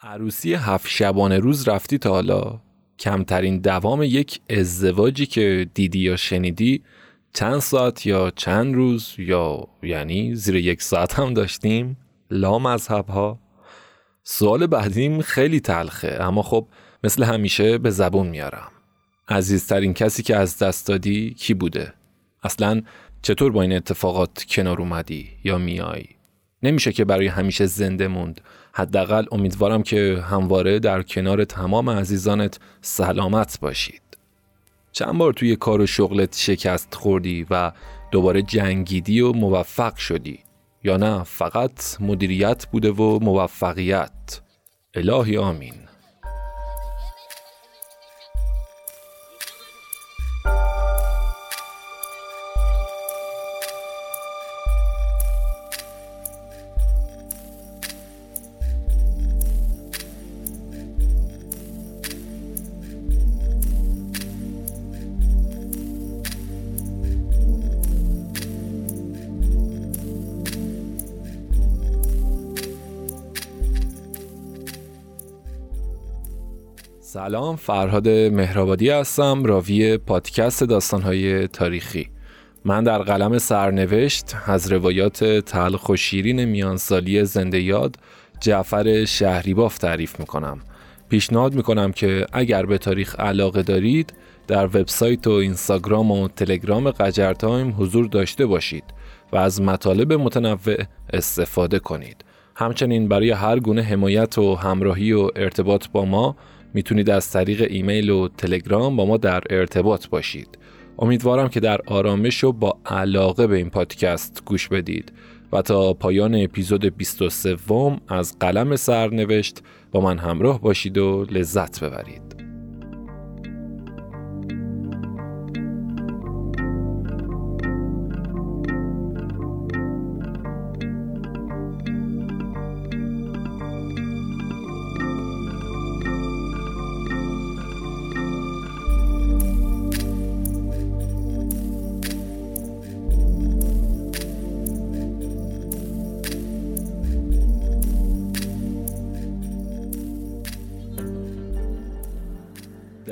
عروسی هفت شبانه روز رفتی تا حالا کمترین دوام یک ازدواجی که دیدی یا شنیدی چند ساعت یا چند روز یا یعنی زیر یک ساعت هم داشتیم لا مذهب ها سوال بعدیم خیلی تلخه اما خب مثل همیشه به زبون میارم عزیزترین کسی که از دست دادی کی بوده؟ اصلا چطور با این اتفاقات کنار اومدی یا میایی؟ نمیشه که برای همیشه زنده موند. حداقل امیدوارم که همواره در کنار تمام عزیزانت سلامت باشید. چند بار توی کار و شغلت شکست خوردی و دوباره جنگیدی و موفق شدی؟ یا نه فقط مدیریت بوده و موفقیت. الهی آمین. سلام فرهاد مهرآبادی هستم راوی پادکست داستانهای تاریخی. من در قلم سرنوشت از روایات تلخ و شیرین میانسالی زنده یاد جعفر شهریباف تعریف می‌کنم. پیشنهاد می‌کنم که اگر به تاریخ علاقه دارید در وبسایت و اینستاگرام و تلگرام قجر تایم حضور داشته باشید و از مطالب متنوع استفاده کنید. همچنین برای هر گونه حمایت و همراهی و ارتباط با ما می‌تونید از طریق ایمیل و تلگرام با ما در ارتباط باشید. امیدوارم که در آرامش و با علاقه به این پادکست گوش بدید و تا پایان اپیزود 23 از قلم سرنوشت با من همراه باشید و لذت ببرید.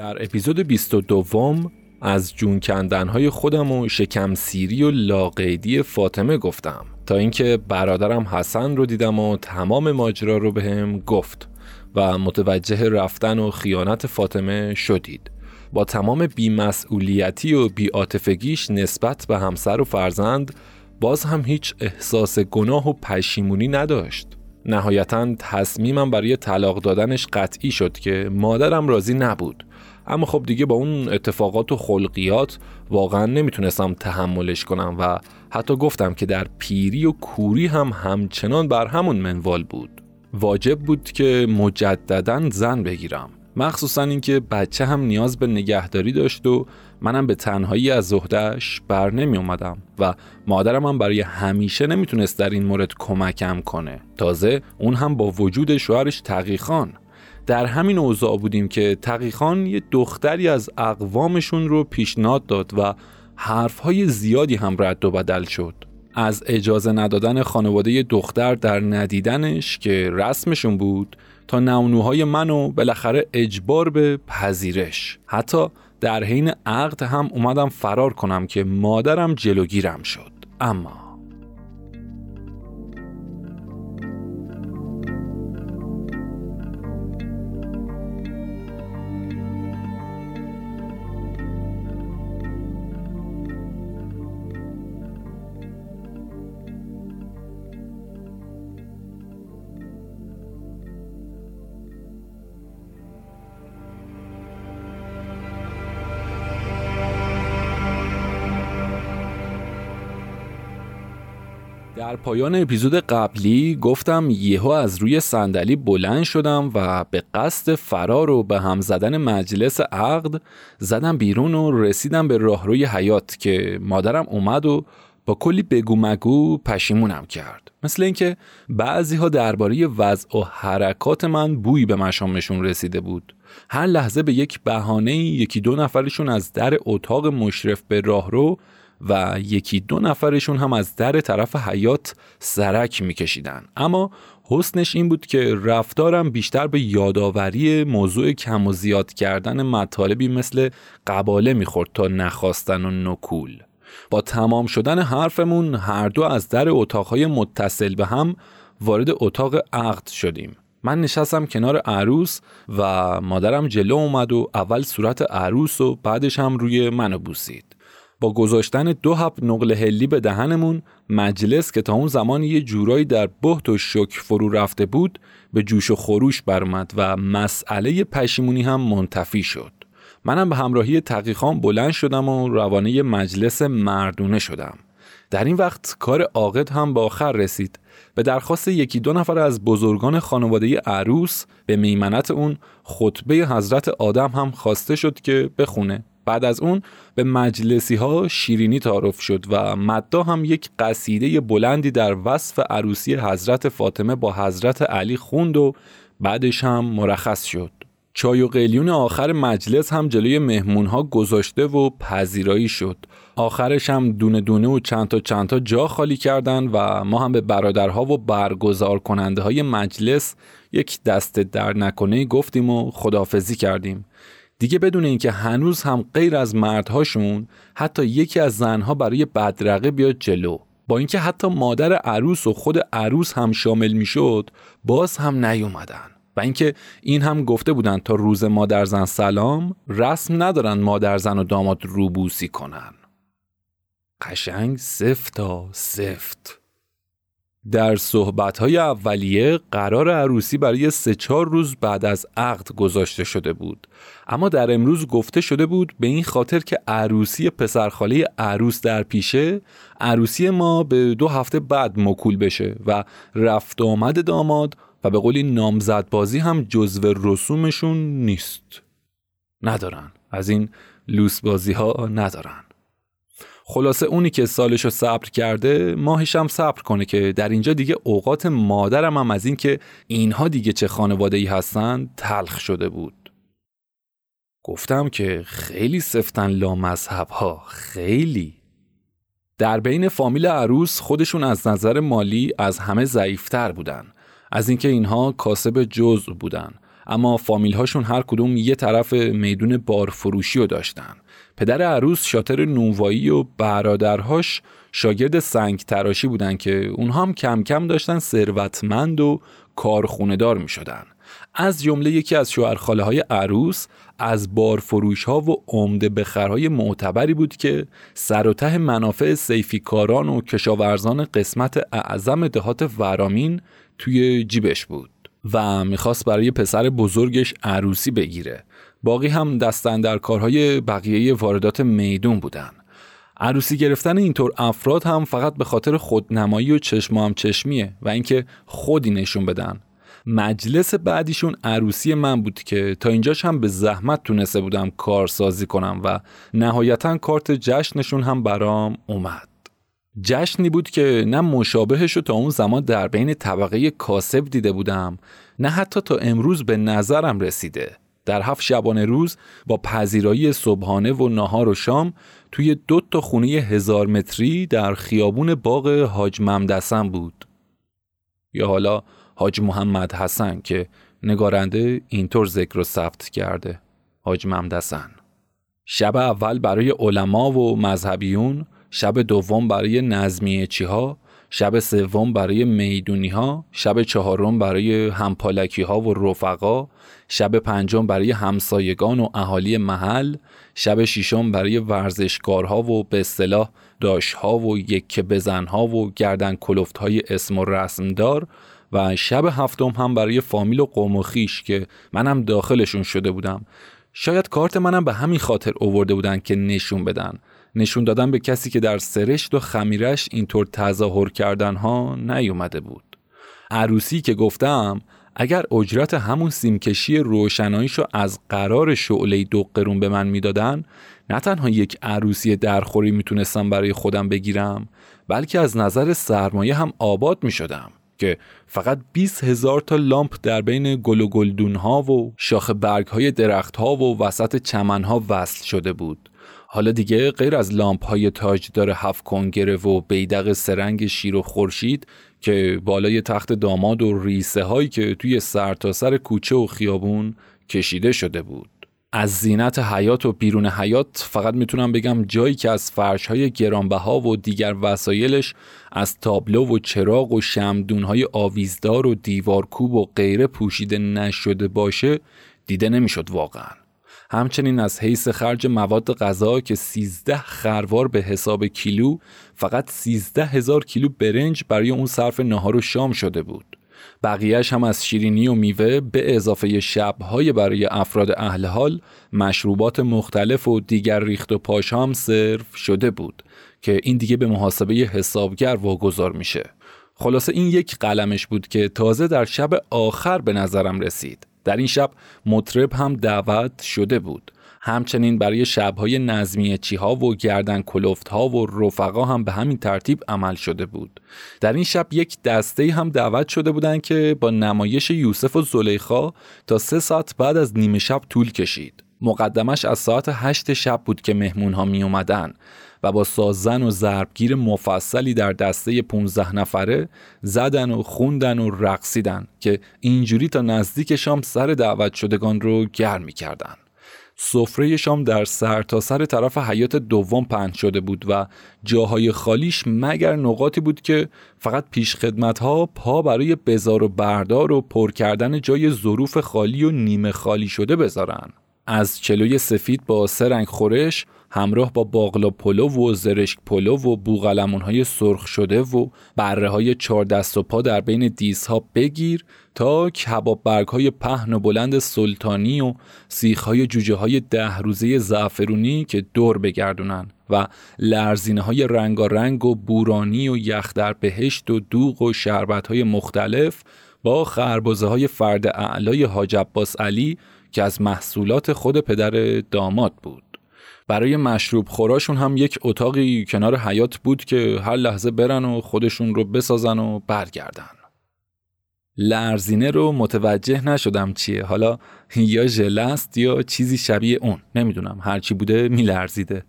در اپیزود 22 از جون کندنهای خودم و شکم سیری و لاقیدی فاطمه گفتم. تا اینکه برادرم حسن رو دیدم و تمام ماجرا رو بهم گفت و متوجه رفتن و خیانت فاطمه شدید. با تمام بیمسئولیتی و بیاتفگیش نسبت به همسر و فرزند باز هم هیچ احساس گناه و پشیمونی نداشت. نهایتا تصمیمم برای طلاق دادنش قطعی شد که مادرم راضی نبود. اما خب دیگه با اون اتفاقات و خلقیات واقعا نمی‌تونستم تحملش کنم و حتی گفتم که در پیری و کوری هم همچنان بر همون منوال بود. واجب بود که مجددا زن بگیرم. مخصوصا اینکه بچه هم نیاز به نگهداری داشت و منم به تنهایی از زهدهش بر نمی اومدم و مادرم هم برای همیشه نمی‌تونست در این مورد کمکم کنه. تازه اون هم با وجود شوهرش تقیخان در همین اوضاع بودیم که تقیخان یه دختری از اقوامشون رو پیشنهاد داد و حرفهای زیادی هم رد و بدل شد. از اجازه ندادن خانواده دختر در ندیدنش که رسمشون بود تا نونوهای من و بالاخره اجبار به پذیرش. حتی در حین عقد هم اومدم فرار کنم که مادرم جلوگیرم شد. اما پایان اپیزود قبلی گفتم یهو از روی صندلی بلند شدم و به قصد فرار و به هم زدن مجلس عقد زدم بیرون و رسیدم به راهروی حیات که مادرم اومد و با کلی بگو مگو پشیمونم کرد. مثل اینکه بعضی ها درباره وضع و حرکات من بوی به مشامشون رسیده بود. هر لحظه به یک بهانه یکی دو نفرشون از در اتاق مشرف به راهرو و یکی دو نفرشون هم از در طرف حیات سرک میکشیدن. اما حسنش این بود که رفتارم بیشتر به یادآوری موضوع کم و زیاد کردن مطالبی مثل قباله می‌خورد تا نخواستن و نکول. با تمام شدن حرفمون هر دو از در اتاقهای متصل به هم وارد اتاق عقد شدیم. من نشستم کنار عروس و مادرم جلو اومد و اول صورت عروس و بعدش هم روی منو بوسید. با گذاشتن دو حب نقل هلی به دهنمون مجلس که تا اون زمان یه جورایی در بهت و شک فرو رفته بود به جوش و خروش برمد و مسئله پشیمونی هم منتفی شد. منم به همراهی تقیخان بلند شدم و روانه مجلس مردونه شدم. در این وقت کار عاقد هم به آخر رسید. به درخواست یکی دو نفر از بزرگان خانواده عروس به میمنت اون خطبه حضرت آدم هم خواسته شد که بخونه. بعد از اون به مجلسی ها شیرینی تعارف شد و مدا هم یک قصیده بلندی در وصف عروسی حضرت فاطمه با حضرت علی خوند و بعدش هم مرخص شد. چای و قلیون آخر مجلس هم جلوی مهمون ها گذاشته و پذیرایی شد. آخرش هم دونه دونه و چند تا چند تا جا خالی کردن و ما هم به برادرها و برگزار کننده های مجلس یک دست در نکنه گفتیم و خدافزی کردیم. دیگه بدون اینکه هنوز هم غیر از مردهاشون حتی یکی از زنها برای بدرقه بیاد جلو. با اینکه حتی مادر عروس و خود عروس هم شامل می‌شد باز هم نیومدن. و اینکه این هم گفته بودن تا روز مادر زن سلام رسم ندارن مادر زن و داماد روبوسی کنن. قشنگ سفت تا سفت در صحبتهای اولیه قرار عروسی برای سه چهار روز بعد از عقد گذاشته شده بود. اما در امروز گفته شده بود به این خاطر که عروسی پسرخاله عروس در پیشه عروسی ما به دو هفته بعد مکول بشه و رفت آمد داماد و به قولی نامزد بازی هم جزو رسومشون نیست. ندارن. از این لوس بازی ها ندارن. خلاصه اونی که سالشو صبر کرده ماهش هم صبر کنه که در اینجا دیگه اوقات مادرم هم از این که اینها دیگه چه خانواده ای هستن تلخ شده بود. گفتم که خیلی سفتن لا مذهب ها خیلی. در بین فامیل عروس خودشون از نظر مالی از همه ضعیفتر بودن. از اینکه اینها کاسب جزء بودن اما فامیل هاشون هر کدوم یه طرف میدون بارفروشی رو داشتن. پدر عروس شاتر نووایی و برادرهاش شاگرد سنگ تراشی بودن که اونها هم کم کم داشتن ثروتمند و کارخونه دار می شدن. از جمله یکی از شوهرخاله های عروس از بارفروش ها و عمده بخرهای معتبری بود که سر و ته منافع سیفیکاران و کشاورزان قسمت اعظم دهات ورامین توی جیبش بود و می‌خواست برای پسر بزرگش عروسی بگیره باقی هم دستن در کارهای بقیه واردات میدون بودن. عروسی گرفتن اینطور افراد هم فقط به خاطر خودنمایی و چشم هم چشمیه و اینکه خودی نشون بدن. مجلس بعدیشون عروسی من بود که تا اینجاش هم به زحمت تونسته بودم کارسازی کنم و نهایتا کارت جشنشون هم برام اومد. جشنی بود که نه مشابهش رو تا اون زمان در بین طبقه کاسب دیده بودم نه حتی تا امروز به نظرم رسیده. در هفت شبانه روز با پذیرایی صبحانه و نهار و شام توی دو تا خونه هزار متری در خیابون باغ حاج ممدسن بود. یا حالا حاج محمد حسن که نگارنده اینطور ذکر و ثبت کرده حاج ممدسن شب اول برای علما و مذهبیون شب دوم برای نظمیه چیها شب سوم برای می‌دونی ها شب چهارم برای همپالکی ها و رفقا شب پنجم برای همسایگان و اهالی محل شب ششم برای ورزشکارها و به اصطلاح داشها و یک بزنها و گردن کلفت های اسم و رسمدار و شب هفتم هم برای فامیل و قوم و خیش که منم داخلشون شده بودم. شاید کارت منم به همین خاطر اوورده بودن که نشون بدن. نشون دادن به کسی که در سرشت و خمیرش اینطور تظاهر کردن ها نیومده بود. عروسی که گفتم اگر اجرت همون سیمکشی روشناییشو از قرار شعله دو قرون به من می‌دادن نه تنها یک عروسی درخوری می‌تونستم برای خودم بگیرم بلکه از نظر سرمایه هم آباد می‌شدم که فقط 20 هزار تا لامپ در بین گل و گلدون ها و شاخ برگ های درخت ها و وسط چمن ها وصل شده بود. حالا دیگه غیر از لامپ های تاجدار هفت کنگره و بیدق سرنگ شیر و خورشید که بالای تخت داماد و ریسه هایی که توی سرتاسر سر کوچه و خیابون کشیده شده بود. از زینت حیات و بیرون حیات فقط می‌تونم بگم جایی که از فرش های گرانبها و دیگر وسایلش از تابلو و چراغ و شمدون های آویزدار و دیوارکوب و غیره پوشیده نشده باشه دیده نمی‌شد واقعا. همچنین از حیث خرج مواد غذا که 13 خروار به حساب کیلو فقط 13 هزار کیلو برنج برای اون صرف نهار و شام شده بود. بقیهش هم از شیرینی و میوه به اضافه شبهای برای افراد اهل حال مشروبات مختلف و دیگر ریخت و پاش هم سرو شده بود که این دیگه به محاسبه حسابگر واگذار میشه. خلاصه این یک قلمش بود که تازه در شب آخر به نظرم رسید. در این شب مطرب هم دعوت شده بود. همچنین برای شبهای نظمیه چیها و گردن کلفت ها و رفقا هم به همین ترتیب عمل شده بود. در این شب یک دسته هم دعوت شده بودند که با نمایش یوسف و زلیخا تا سه ساعت بعد از نیمه شب طول کشید. مقدمش از ساعت هشت شب بود که مهمون ها می اومدن و با سازن و ضربگیر مفصلی در دسته 15 نفره زدن و خوندن و رقصیدن که اینجوری تا نزدیک شام سر دعوت شدگان رو گرم کردن. سفره شام در سر تا سر طرف حیات دوم پهن شده بود و جاهای خالیش مگر نقاطی بود که فقط پیش ها پا برای بزار و بردار و پر کردن جای ظروف خالی و نیمه خالی شده بذارن. از چلوی سفید با سه رنگ خورش همراه با باقلا پلو و زرشک پلو و بوغلمون های سرخ شده و بره های چهار دست و پا در بین دیزها بگیر تا کباب برگ های پهن و بلند سلطانی و سیخ های جوجه های ده روزه زعفرونی که دور بگردونن و لرزینه های رنگارنگ و بورانی و یخ در بهشت و دوغ و شربت های مختلف با خربزه های فرد اعلای حاج عباس علی که از محصولات خود پدر داماد بود. برای مشروب خوراشون هم یک اتاقی کنار حیات بود که هر لحظه برن و خودشون رو بسازن و برگردن. لرزینه رو متوجه نشدم چیه. حالا یا ژله است یا چیزی شبیه اون. نمی‌دونم. هرچی بوده میلرزیده.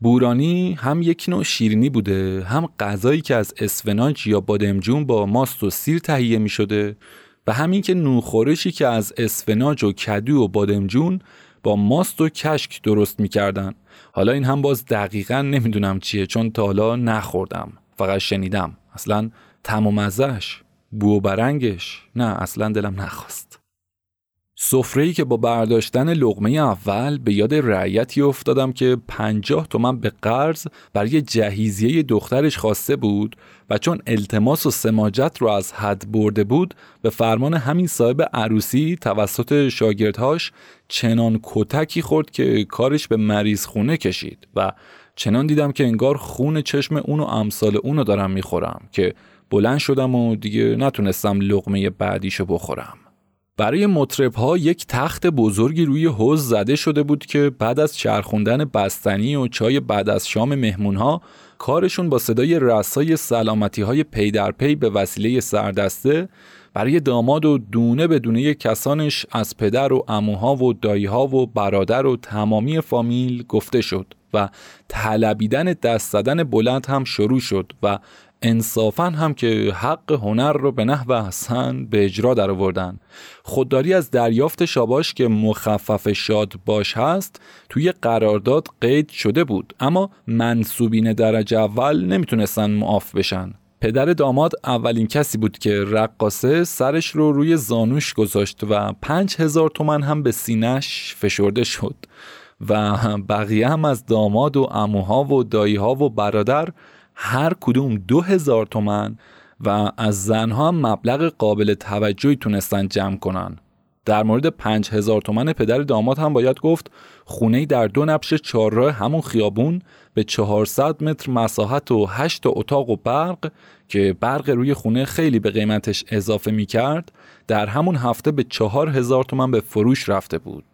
بورانی هم یک نوع شیرینی بوده هم غذایی که از اسفناج یا بادمجون با ماست و سیر تهیه می شده و همین که نوخورشی که از اسفناج و کدو و بادمجون با ماست و کشک درست می‌کردن. حالا این هم باز دقیقا نمی‌دونم چیه چون تا حالا نخوردم. فقط شنیدم. اصلا تم و مزش بو و برنگش. نه اصلا دلم نخواست. ای که با برداشتن لغمه اول به یاد رعیتی افتادم که پنجاه تومن به قرض برای جهیزیه دخترش خواسته بود. و چون التماس و سماجت رو از حد برده بود به فرمان همین صاحب عروسی توسط شاگردهاش چنان کتکی خورد که کارش به مریض خونه کشید و چنان دیدم که انگار خون چشم اون و امثال اونو دارم می‌خورم که بلند شدم و دیگه نتونستم لغمه بعدیشو بخورم. برای مطرب ها یک تخت بزرگی روی حوز زده شده بود که بعد از چرخوندن بستنی و چای بعد از شام مهمون ها کارشون با صدای رسای سلامتی های پی در پی به وسیله سردسته برای داماد و دونه به دونه کسانش از پدر و اموها و دایها و برادر و تمامی فامیل گفته شد و طلبیدن دست زدن بلند هم شروع شد و انصافا هم که حق هنر رو به نحو حسن به اجرا در آوردن خودداری از دریافت شاباش که مخفف شاد باش هست توی قرارداد قید شده بود. اما منصوبین درجه اول نمی‌تونستن معاف بشن. پدر داماد اولین کسی بود که رقاسه سرش رو روی زانوش گذاشت و پنج هزار تومن هم به سینش فشرده شد. و بقیه هم از داماد و اموها و داییها و برادر هر کدوم دو هزار تومن و از زنها هم مبلغ قابل توجهی تونستن جمع کنن. در مورد پنج هزار تومن پدر داماد هم باید گفت خونه در دو نبش چهارراه همون خیابون به 400 متر مساحت و هشت اتاق و برق که برق روی خونه خیلی به قیمتش اضافه می کرد در همون هفته به چهار هزار تومن به فروش رفته بود.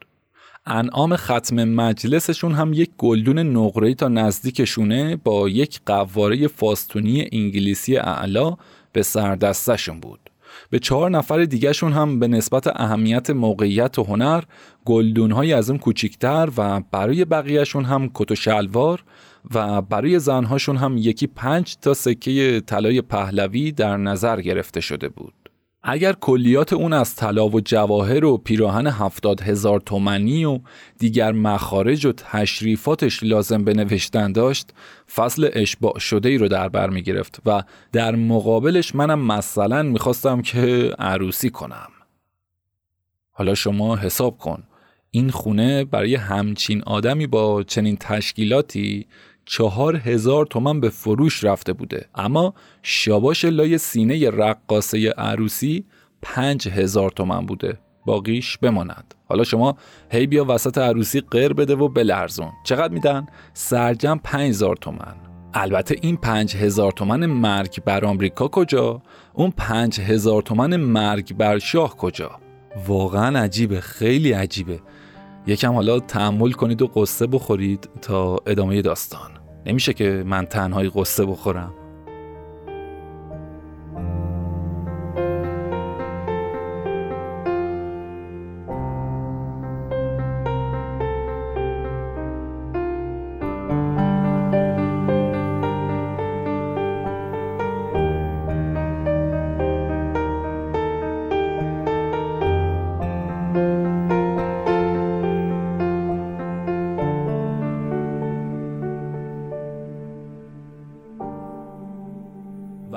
انعام ختم مجلسشون هم یک گلدون نقره‌ای تا نزدیکشونه با یک قواره فاستونی انگلیسی اعلا به سردستشون بود به چهار نفر دیگهشون هم به نسبت اهمیت موقعیت و هنر گلدون از اون کوچیکتر و برای بقیهشون هم کت و شلوار و برای زنهاشون هم یکی پنج تا سکه طلای پهلوی در نظر گرفته شده بود. اگر کلیات اون از طلا و جواهر و پیراهن هفتاد هزار تومنی و دیگر مخارج و تشریفاتش لازم به نوشتن داشت فصل اشباع شده ای رو در بر می گرفت و در مقابلش منم مثلا می‌خواستم که عروسی کنم. حالا شما حساب کن. این خونه برای همچین آدمی با چنین تشکیلاتی چهار هزار تومن به فروش رفته بوده. اما شاباش لای سینه رقاصه عروسی پنج هزار تومن بوده. باقیش بماند. حالا شما هی بیا وسط عروسی غیر بده و بلرزون. چقدر میدن؟ سرجم پنج هزار تومن. البته این پنج هزار تومن مرگ بر آمریکا کجا؟ اون پنج هزار تومن مرگ بر شاه کجا؟ واقعا عجیبه خیلی عجیبه. یکم حالا تحمل کنید و قصه بخورید تا ادامه داستان. نمیشه که من تنهایی قصه بخورم.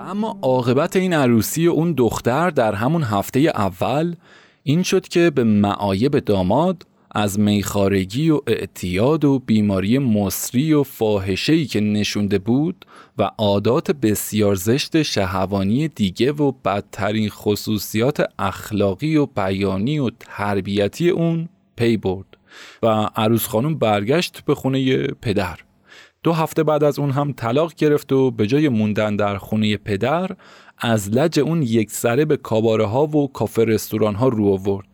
اما عاقبت این عروسی و اون دختر در همون هفته اول این شد که به معایب داماد از میخارگی و اعتیاد و بیماری مصری و فاحشه‌ای که نشونده بود و عادات بسیار زشت شهوانی دیگه و بدترین خصوصیات اخلاقی و بیانی و تربیتی اون پی برد و عروس خانم برگشت به خونه پدر. دو هفته بعد از اون هم طلاق گرفت و به جای موندن در خونه پدر از لج اون یک سره به کاباره ها و کافه رستوران ها رو آورد.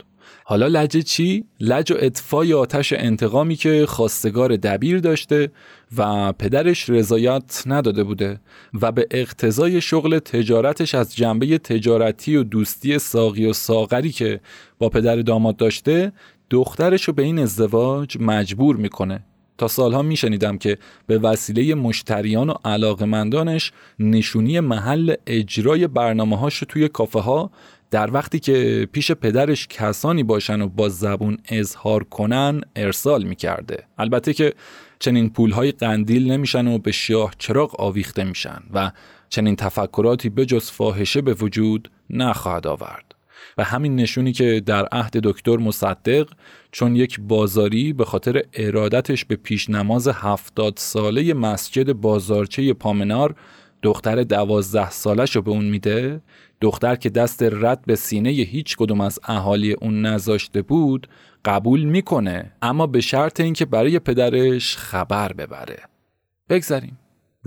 حالا لج چی؟ لج و اطفای آتش انتقامی که خواستگار دبیر داشته و پدرش رضایت نداده بوده و به اقتضای شغل تجارتش از جنبه تجارتی و دوستی ساقی و ساغری که با پدر داماد داشته دخترش رو به این ازدواج مجبور می‌کنه تا سالها میشنیدم که به وسیله مشتریان و علاقمندانش نشونی محل اجرای برنامه هاش رو توی کافه ها در وقتی که پیش پدرش کسانی باشن و با زبون اظهار کنن ارسال می‌کرده. البته که چنین پولهای قندیل نمیشن و به شاه چراغ آویخته میشن و چنین تفکراتی به جز فاحشه به وجود نخواهد آورد. و همین نشونی که در عهد دکتر مصدق چون یک بازاری به خاطر ارادتش به پیش نماز هفتاد ساله مسجد بازارچه پامنار دختر دوازده سالش رو به اون میده. دختر که دست رد به سینه هیچ کدوم از اهالی اون نذاشته بود قبول می‌کنه اما به شرط اینکه برای پدرش خبر ببره. بگذاریم.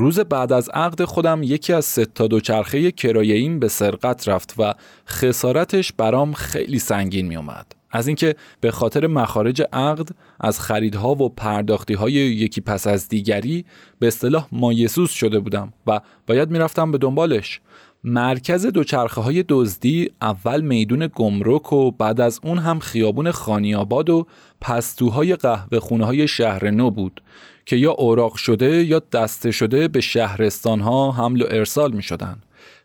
روز بعد از عقد خودم یکی از سه تا دوچرخه کرایه‌ایم به سرقت رفت و خسارتش برام خیلی سنگین می اومد. از اینکه به خاطر مخارج عقد از خریدها و پرداختی های یکی پس از دیگری به اصطلاح مایسوس شده بودم و باید می‌رفتم به دنبالش مرکز دوچرخه های دزدی اول میدون گمرک و بعد از اون هم خیابون خانیاباد و پستوهای قهوه خونه های شهر نو بود که یا اوراق شده یا دسته شده به شهرستان ها حمل و ارسال می شدن.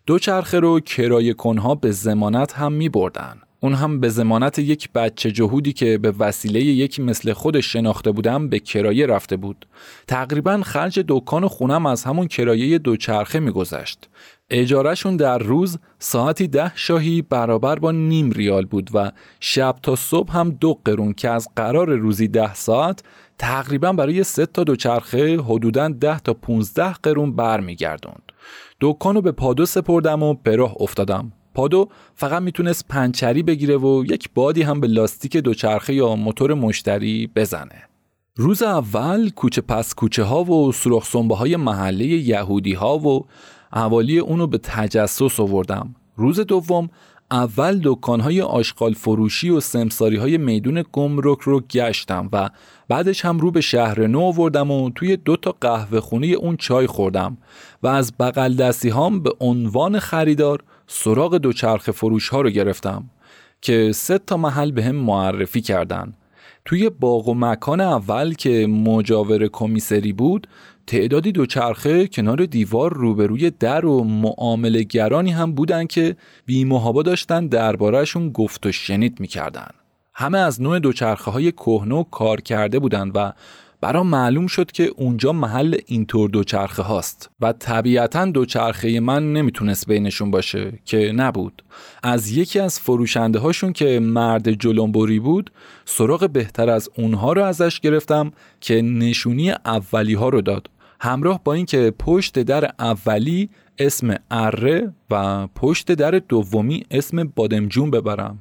دوچرخه رو کرایه کنها به زمانت هم می بردن. اون هم به زمانت یک بچه جهودی که به وسیله یکی مثل خودش شناخته بودم به کرایه رفته بود. تقریبا خرج دکان و خونم از همون کرایه دوچرخه میگذشت. اجارهشون در روز ساعتی ده شاهی برابر با نیم ریال بود و شب تا صبح هم دو قرون که از قرار روزی ده ساعت تقریبا برای سه تا دوچرخه حدودا ده تا 15 قرون برمیگردوند. دکانو به پادو سپردم و به راه افتادم. پادو فقط می‌تونست پنچری بگیره و یک بادی هم به لاستیک دوچرخه یا موتور مشتری بزنه. روز اول کوچه پس کوچه ها و سوراخ های محله یهودی ها و حوالی اونو به تجسس آوردم. روز دوم اول دکانهای آشغال فروشی و سمساری های میدون گمرک رو گشتم و بعدش هم رو به شهر نو آوردم و توی دو تا قهوه خونه اون چای خوردم و از بغل دستی هام به عنوان خریدار سراغ دوچرخه فروش ها رو گرفتم که سه تا محل به هم معرفی کردن. توی باغ و مکان اول که مجاور کمیسری بود تعدادی دوچرخه کنار دیوار روبروی در و معامله گرانی هم بودن که بیمهابا داشتن دربارهشون گفت و شنید می‌کردن. همه از نوع دوچرخه های کهنه کار کرده بودند و برام معلوم شد که اونجا محل اینطور دوچرخه هاست و طبیعتا دوچرخه من نمی‌تونست بینشون باشه که نبود. از یکی از فروشنده هاشون که مرد جلنبوری بود سراغ بهتر از اونها رو ازش گرفتم که نشونی اولی ها رو داد. همراه با اینکه پشت در اولی اسم اره و پشت در دومی اسم بادمجون ببرم.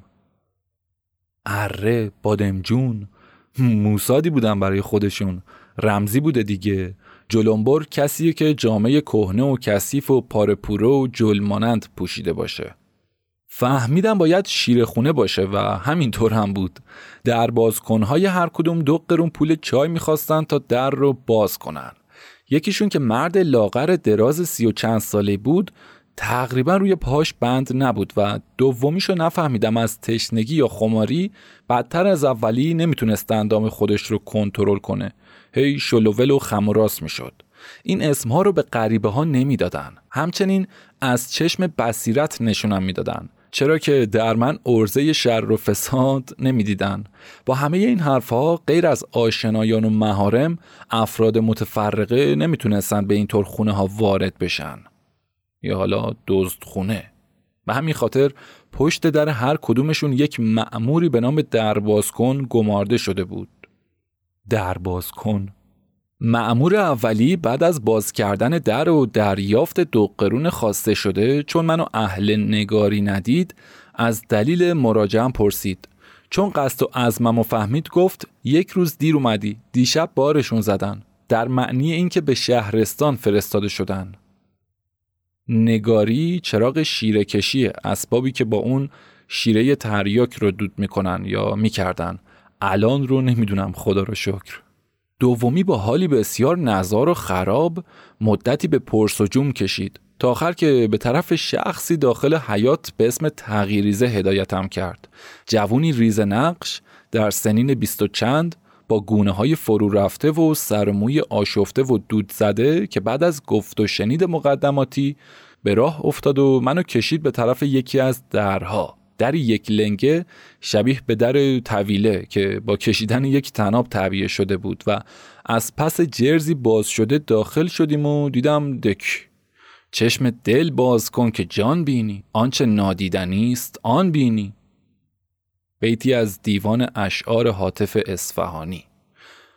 اره بادمجون. موسادی بودن برای خودشون. رمزی بوده دیگه. جلنبر کسیه که جامعه کهنه و کثیف و پارپوره و جلمانند پوشیده باشه. فهمیدم باید شیر خونه باشه و همینطور هم بود. در بازکنهای هر کدوم دو قرون پول چای می‌خواستن تا در رو باز کنن. یکیشون که مرد لاغر دراز سی و چند ساله بود تقریبا روی پاش بند نبود و دومیشو نفهمیدم از تشنگی یا خماری بدتر از اولی نمی‌تونست اندام خودش رو کنترل کنه. هی شلوول و خم می‌شد. این اسمها رو به غریبه ها نمی‌دادن. همچنین از چشم بصیرت نشونم می‌دادن. چرا که در من ارزه شر و فساد نمی‌دیدن. با همه این حرفها غیر از آشنایان و مهارم افراد متفرقه نمی‌تونستن به این طور خونه ها وارد بشن. یا حالا دزد خونه. به همین خاطر پشت در هر کدومشون یک معموری به نام دربازکن گمارده شده بود. دربازکن؟ معمور اولی بعد از باز کردن در و دریافت دو قرون خواسته شده چون منو اهل نگاری ندید از دلیل مراجعم پرسید. چون قصد و عزمم و فهمید گفت یک روز دیر اومدی دیشب بارشون زدن در معنی اینکه به شهرستان فرستاده شدن. نگاری چراغ شیره کشی اسبابی که با اون شیره تریاک رو دود می‌کنن یا می‌کردن. الان رو نمی‌دونم خدا رو شکر. دومی با حالی بسیار نزار و خراب مدتی به پرس و جوم کشید. تا آخر که به طرف شخصی داخل حیات به اسم تغییریزه هدایتم کرد. جوونی ریز نقش در سنین بیست و چند با گونه های فرو رفته و سرموی آشفته و دود زده که بعد از گفت و شنید مقدماتی به راه افتاد و منو کشید به طرف یکی از درها. در یک لنگه شبیه به در طویله که با کشیدن یک تناب تعبیه شده بود و از پس جرزی باز شده داخل شدیم و دیدم دک. چشم دل باز کن که جان بینی. آنچه نادیدنی است آن بینی. بیتی از دیوان اشعار حاطف اصفهانی.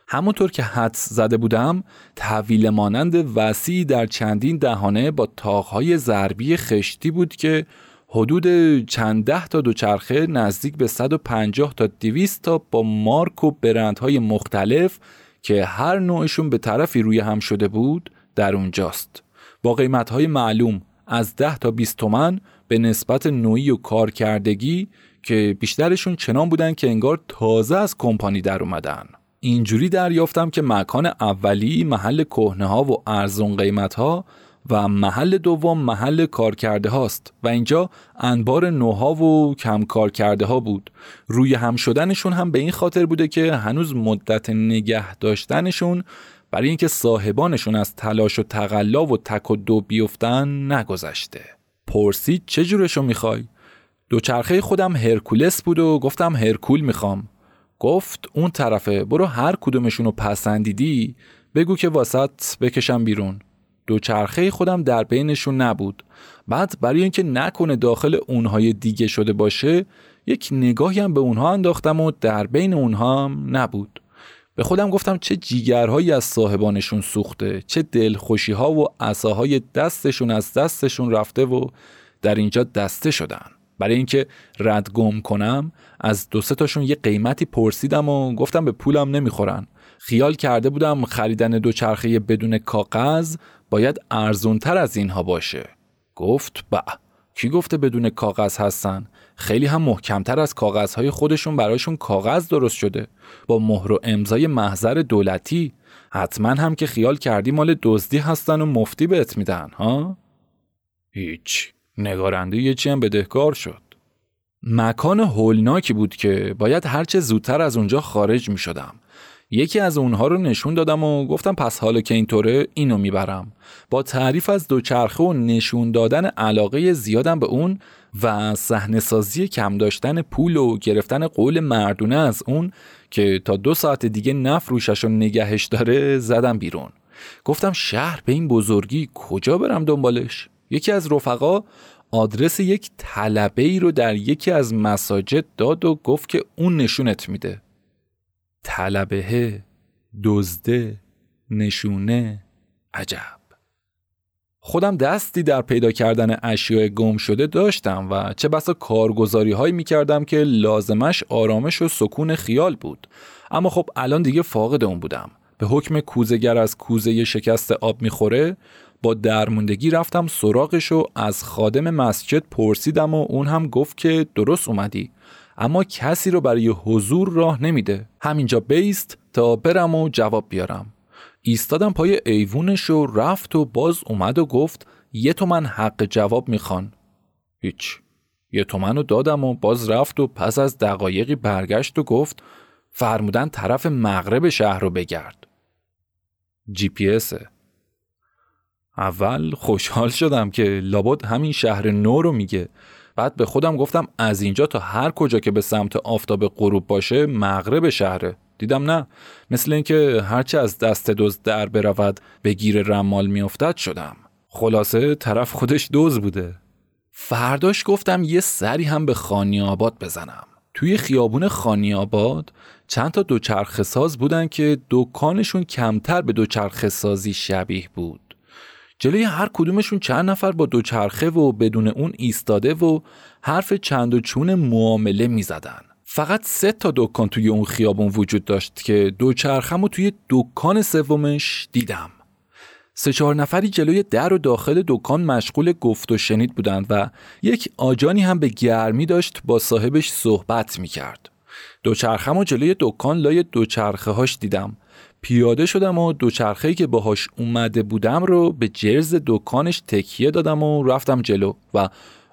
همونطور که حدس زده بودم تحویل مانند وسیعی در چندین دهانه با تاقهای ضربی خشتی بود که حدود چند ده تا دوچرخه نزدیک به 150 تا 200 تا با مارک و برندهای مختلف که هر نوعشون به طرفی روی هم شده بود در اونجاست. با قیمتهای معلوم از 10 تا 20 تومن به نسبت نوعی و کارکردگی که بیشترشون چنان بودن که انگار تازه از کمپانی در اومدن. اینجوری دریافتم که مکان اولی محل کهنه ها و ارزون قیمت ها و محل دوم محل کارکرده هاست و اینجا انبار نوها و کم کار کرده ها بود. روی هم شدنشون هم به این خاطر بوده که هنوز مدت نگه داشتنشون برای اینکه صاحبانشون از تلاش و تقلا و تک و بیفتن نگذشته. پرسید چه جورشو می‌خوای؟ دوچرخه خودم هرکولس بود و گفتم هرکول می‌خوام. گفت اون طرفه برو هر کدومشون رو پسندیدی بگو که واسط بکشم بیرون. دوچرخه خودم در بینشون نبود. بعد برای اینکه نکنه داخل اونهای دیگه شده باشه یک نگاهی هم به اونها انداختم و در بین اونها هم نبود. به خودم گفتم چه جیگرهایی از صاحبانشون سوخته چه دلخوشی ها و عصاهای دستشون از دستشون رفته و در اینجا دسته شدن. برای اینکه رد گم کنم از دو سه تاشون یه قیمتی پرسیدم و گفتم به پولم نمی‌خورن. خیال کرده بودم خریدن دوچرخه بدون کاغذ باید ارزونتر از اینها باشه. گفت با کی گفته بدون کاغذ هستن؟ خیلی هم محکمتر از کاغذهای خودشون برایشون کاغذ درست شده. با مهر و امضای محضر دولتی حتما هم که خیال کردی مال دزدی هستن و مفتی بهت میدن ها؟ هیچ. نگارنده یه چی هم بدهکار شد. مکان هولناکی بود که باید هرچه زودتر از اونجا خارج می شدم یکی از اونها رو نشون دادم و گفتم پس حالا که اینطوره اینو می‌برم. با تعریف از دوچرخه و نشون دادن علاقه زیادم به اون و صحنه سازی کم داشتن پول و گرفتن قول مردونه از اون که تا دو ساعت دیگه نفروشش و نگهش داره زدم بیرون. گفتم شهر به این بزرگی کجا برم دنبالش؟ یکی از رفقا آدرس یک طلبه ای رو در یکی از مساجد داد و گفت که اون نشونت میده. طلبه دزده نشونه عجب. خودم دستی در پیدا کردن اشیاء گم شده داشتم و چه بسا کارگزاری هایی می کردم که لازمش آرامش و سکون خیال بود. اما خب الان دیگه فاقد اون بودم. به حکم کوزگر از کوزه شکست آب می‌خوره با درموندگی رفتم سراغش و از خادم مسجد پرسیدم و اون هم گفت که درست اومدی اما کسی رو برای حضور راه نمیده. همینجا بیست تا برم و جواب بیارم. ایستادم پای ایوونش و رفت و باز اومد و گفت یه تومن حق جواب می‌خوان. هیچ. یه تومن رو دادم و باز رفت و پس از دقایقی برگشت و گفت فرمودن طرف مغرب شهر رو بگرد. جی پی اول خوشحال شدم که لابد همین شهر نو رو میگه. بعد به خودم گفتم از اینجا تا هر کجا که به سمت آفتاب غروب باشه مغرب شهره. دیدم نه. مثل اینکه هرچه از دست دوز در برود به گیر رمال میافتد شدم. خلاصه طرف خودش دوز بوده. فرداش گفتم یه سری هم به خانی آباد بزنم. توی خیابون خانی آباد چند تا دوچرخه ساز بودن که دکانشون کمتر به دوچرخه سازی شبیه بود. جلوی هر کدومشون چند نفر با دوچرخه و بدون اون ایستاده و حرف چند و چون معامله می‌زدن. فقط سه تا دکان توی اون خیابون وجود داشت که دوچرخم و توی دکان سومش دیدم. سه چهار نفری جلوی در و داخل دکان مشغول گفت و شنید بودند و یک آجانی هم به گرمی داشت با صاحبش صحبت می کرد. دوچرخم و جلوی دکان لای دوچرخه هاش دیدم. پیاده شدم و دوچرخه‌ای که باهاش اومده بودم رو به جرز دکانش تکیه دادم و رفتم جلو و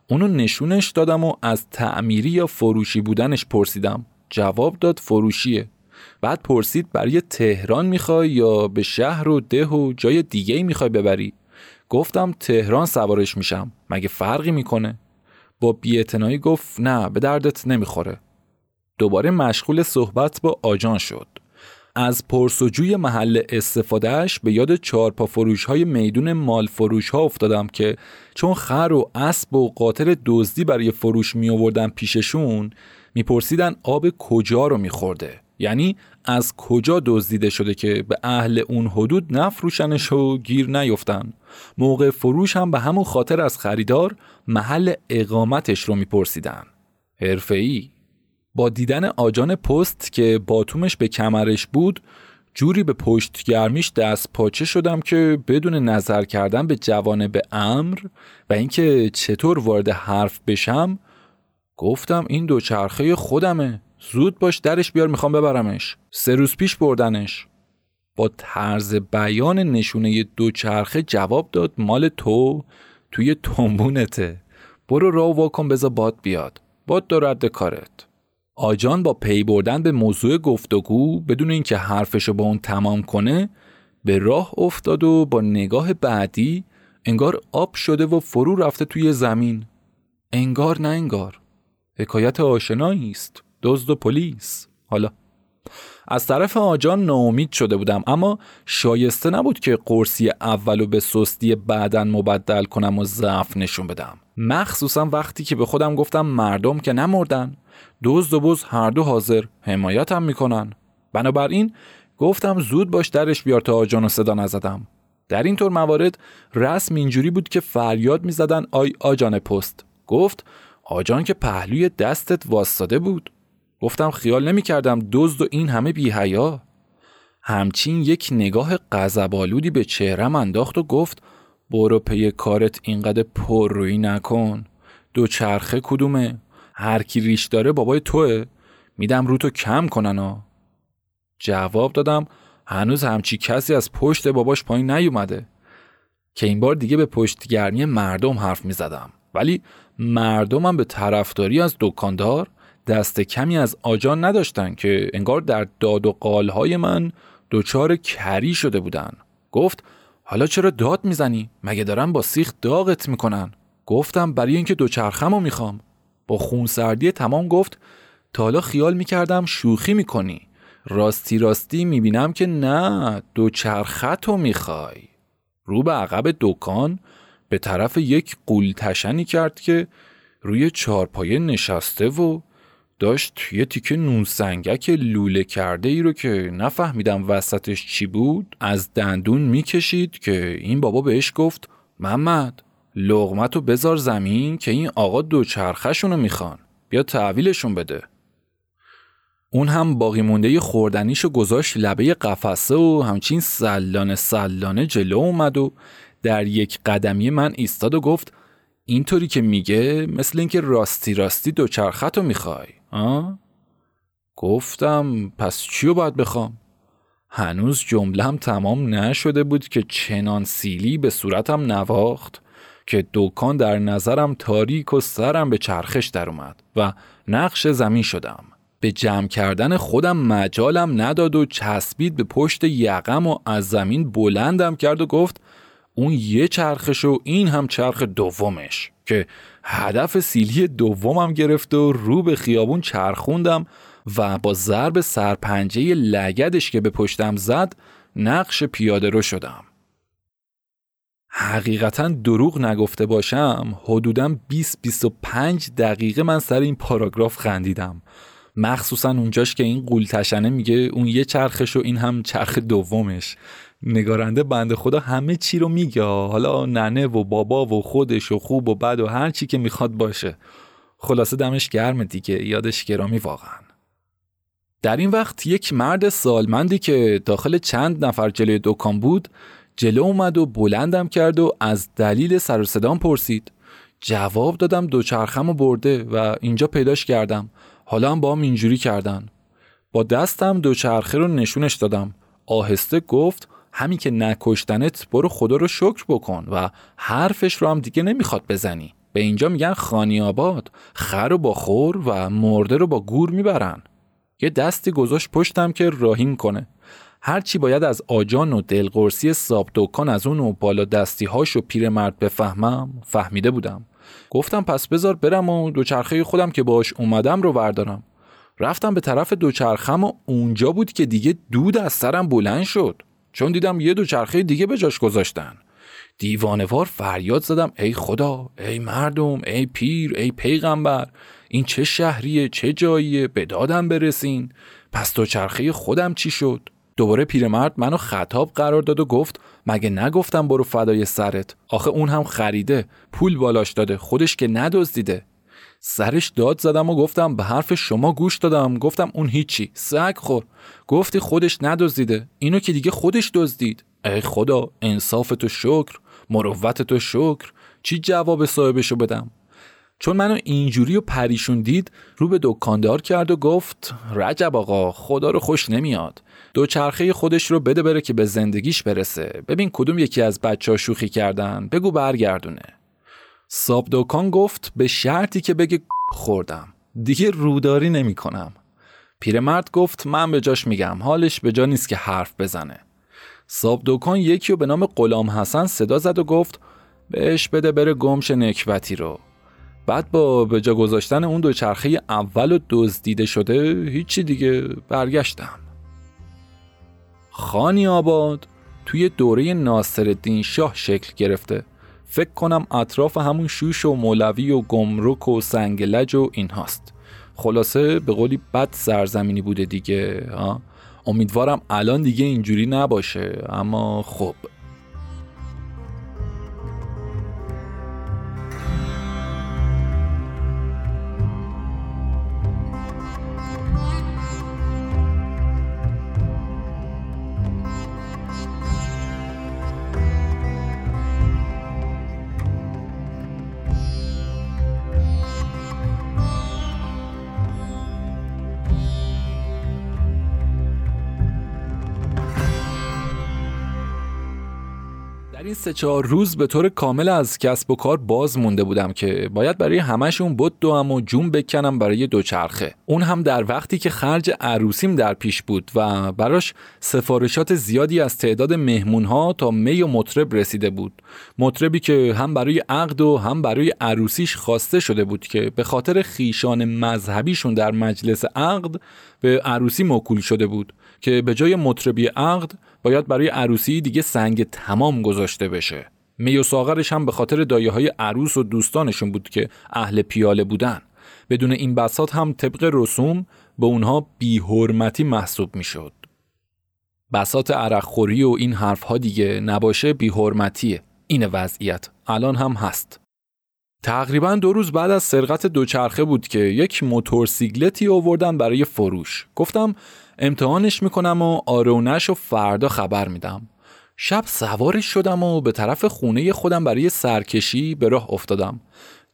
اونو نشونش دادم و از تعمیری یا فروشی بودنش پرسیدم. جواب داد فروشیه. بعد پرسید برای تهران می‌خوای یا به شهر و ده و جای دیگه می‌خوای ببری؟ گفتم تهران سوارش میشم. مگه فرقی می‌کنه؟ با بیاعتنایی گفت نه به دردت نمی‌خوره. دوباره مشغول صحبت با آجان شد. از پرسجوی محل استفادهش به یاد چارپا فروش های میدون مال فروش ها افتادم که چون خر و اسب و قاطر دزدی برای فروش می آوردن پیششون میپرسیدن آب کجا رو میخورده. یعنی از کجا دزدیده شده که به اهل اون حدود نفروشنش و گیر نیفتن. موقع فروش هم به همون خاطر از خریدار محل اقامتش رو میپرسیدن. حرفه‌ای؟ با دیدن آجان پست که باتومش به کمرش بود جوری به پشت گرمیش دست پاچه شدم که بدون نظر کردن به جوانب امر و اینکه چطور وارد حرف بشم گفتم این دوچرخه خودمه. زود باش درش بیار می‌خوام ببرمش. سه روز پیش بردنش. با طرز بیان نشونه دوچرخه جواب داد مال تو توی تنبونته. برو راه واکن بذار باد بیاد. باد دو رد کارت. آجان با پی بردن به موضوع گفتگو بدون اینکه حرفشو با اون تمام کنه به راه افتاد و با نگاه بعدی انگار آب شده و فرو رفته توی زمین. انگار نه انگار. حکایت آشنایی است. دزد و پلیس. حالا. از طرف آجان ناامید شده بودم اما شایسته نبود که قرصی اولو به سستی بعدا مبدل کنم و ضعف نشون بدم. مخصوصا وقتی که به خودم گفتم مردم که نمردن. دزد و بز هر دو حاضر حمایتم می‌کنن. بنابراین گفتم زود باش درش بیار تا آجان و صدا نزدم. در این طور موارد رسم اینجوری بود که فریاد می‌زدن آی آجان پست. گفت آجان که پهلوی دستت واستاده بود. گفتم خیال نمی کردم دزد و این همه بی حیا. همچین یک نگاه قذبالودی به چهرم انداخت و گفت برو پی کارت اینقدر پر روی نکن. دو چرخه کدومه؟ هر کی ریش داره بابای توه. میدم رو تو کم کنن جواب دادم هنوز همچی کسی از پشت باباش پایین نیومده. که این بار دیگه به پشتگرمی مردم حرف می‌زدم. ولی مردمم به طرفداری از دکاندار دست کمی از آجان نداشتن که انگار در داد و قالهای من دچار کری شده بودن. گفت حالا چرا داد می‌زنی؟ مگه دارن با سیخ داغت می‌کنن؟ گفتم برای اینکه دوچرخم رو می‌خوام. با خونسردی تمام گفت تا حالا خیال می‌کردم شوخی می‌کنی. راستی راستی می‌بینم که نه دوچرخت رو می‌خوای. رو به عقب دکان به طرف یک قولتشنی کرد که روی چارپایه نشسته و داشت یه تیکه نون سنگک لوله کرده ای رو که نفهمیدم وسطش چی بود از دندون می‌کشید که این بابا بهش گفت محمد. لغمتو بذار زمین که این آقا دوچرخشون رو می‌خوان بیا تحویلشون بده اون هم باقی مونده خوردنیشو گذاشت لبه قفسه و همچین سلانه سلانه جلو اومد و در یک قدمی من ایستاد و گفت اینطوری که میگه مثل اینکه راستی راستی دوچرخت رو می‌خوای آه؟ گفتم پس چیو باید بخوام؟ هنوز جملم تمام نشده بود که چنان سیلی به صورتم نواخت که دکان در نظرم تاریک و سرم به چرخش در اومد و نقش زمین شدم. به جمع کردن خودم مجالم نداد و چسبید به پشت یقم و از زمین بلندم کرد و گفت اون یه چرخش و این هم چرخ دومش. که هدف سیلی دومم گرفت و رو به خیابون چرخوندم و با ضرب سرپنجه لگدش که به پشتم زد نقش پیاده رو شدم. حقیقتا دروغ نگفته باشم حدوداً 20-25 دقیقه من سر این پاراگراف خندیدم. مخصوصا اونجاش که این قول تشنه میگه اون یه چرخش و این هم چرخ دومش. نگارنده بنده خدا همه چی رو میگه حالا ننه و بابا و خودش و خوب و بد و هر چی که می‌خواد باشه. خلاصه دمش گرم دیگه یادش گرامی واقعا. در این وقت یک مرد سالمندی که داخل چند نفر جلوی دکان بود جلو اومد و بلندم کرد و از دلیل سر صدام پرسید. جواب دادم دوچرخم و برده و اینجا پیداش کردم. حالا هم با هم اینجوری کردن. با دستم دوچرخه رو نشونش دادم. آهسته گفت همین که نکشتنت برو خدا رو شکر بکن و حرفش رو هم دیگه نمی‌خواد بزنی. به اینجا میگن خانی آباد. خر رو با خور و مرده رو با گور می‌برن. یه دستی گذاشت پشتم که راهیم کنه. هرچی باید از آجان و دلقرسی ساب دکان از اون و بالا دستی هاش و پیرمرد بفهمم فهمیده بودم. گفتم پس بذار برم و دوچرخه خودم که باش اومدم رو بردارم رفتم به طرف دوچرخم و اونجا بود که دیگه دود از سرم بلند شد. چون دیدم یه دوچرخه دیگه به جاش گذاشتن. دیوانوار فریاد زدم ای خدا ای مردم ای پیر ای پیغمبر این چه شهریه چه جاییه؟ به دادم برسین. پس دوچرخه خودم چی شد؟ دوباره پیرمرد منو خطاب قرار داد و گفت مگه نگفتم برو فدای سرت؟ آخه اون هم خریده پول بالاش داده خودش که ندزدیده. سرش داد زدم و گفتم به حرف شما گوش دادم. گفتم اون هیچی سگ خور. گفتی خودش ندزدیده اینو که دیگه خودش دزدید. ای خدا انصاف تو شکر مروت تو شکر. چی جواب صاحبشو بدم؟ چون منو اینجوری و پریشون دید رو به دکاندار کرد و گفت رجب آقا خدا رو خوش نمیاد. دوچرخه خودش رو بده بره که به زندگیش برسه. ببین کدوم یکی از بچه ها شوخی کردن؟ بگو برگردونه. ساب دکان گفت به شرطی که بگه خوردم. دیگه روداری نمی کنم پیرمرد گفت من به جاش میگم. حالش به جا نیست که حرف بزنه. ساب دکان یکی رو به نام غلام حسن صدا زد و گفت بهش بده بره گمش نکبتی رو. بعد با به جا گذاشتن اون دوچرخه اول و دزدیده شده هیچی دیگه. برگشتم. خانی آباد توی دوره ناصر شاه شکل گرفته. فکر کنم اطراف همون شوش و مولوی و گمرک و سنگلج و این هاست خلاصه به قولی بد سرزمینی بوده دیگه ها؟ امیدوارم الان دیگه اینجوری نباشه اما خب. این سه چهار روز به طور کامل از کسب و کار باز مونده بودم که باید برای همشون بود دوام و جون بکنم برای دوچرخه. اون هم در وقتی که خرج عروسیم در پیش بود و براش سفارشات زیادی از تعداد مهمون ها تا می و مطرب رسیده بود. مطربی که هم برای عقد و هم برای عروسیش خواسته شده بود که به خاطر خیشان مذهبیشون در مجلس عقد به عروسی موکول شده بود که به جای مطربی عقد باید برای عروسی دیگه سنگ تمام گذاشته بشه. می و ساغرش هم به خاطر دایه های عروس و دوستانشون بود که اهل پیاله بودن. بدون این بسات هم طبق رسوم به اونها بیحرمتی محسوب می‌شد. بسات عرقخوری و این حرفها دیگه نباشه بیحرمتیه. این وضعیت الان هم هست. تقریبا دو روز بعد از سرقت دوچرخه بود که یک موتورسیکلتی آوردن برای فروش. گفتم امتحانش می‌کنم و آرونش و فردا خبر میدم. شب سوارش شدم و به طرف خونه خودم برای سرکشی به راه افتادم.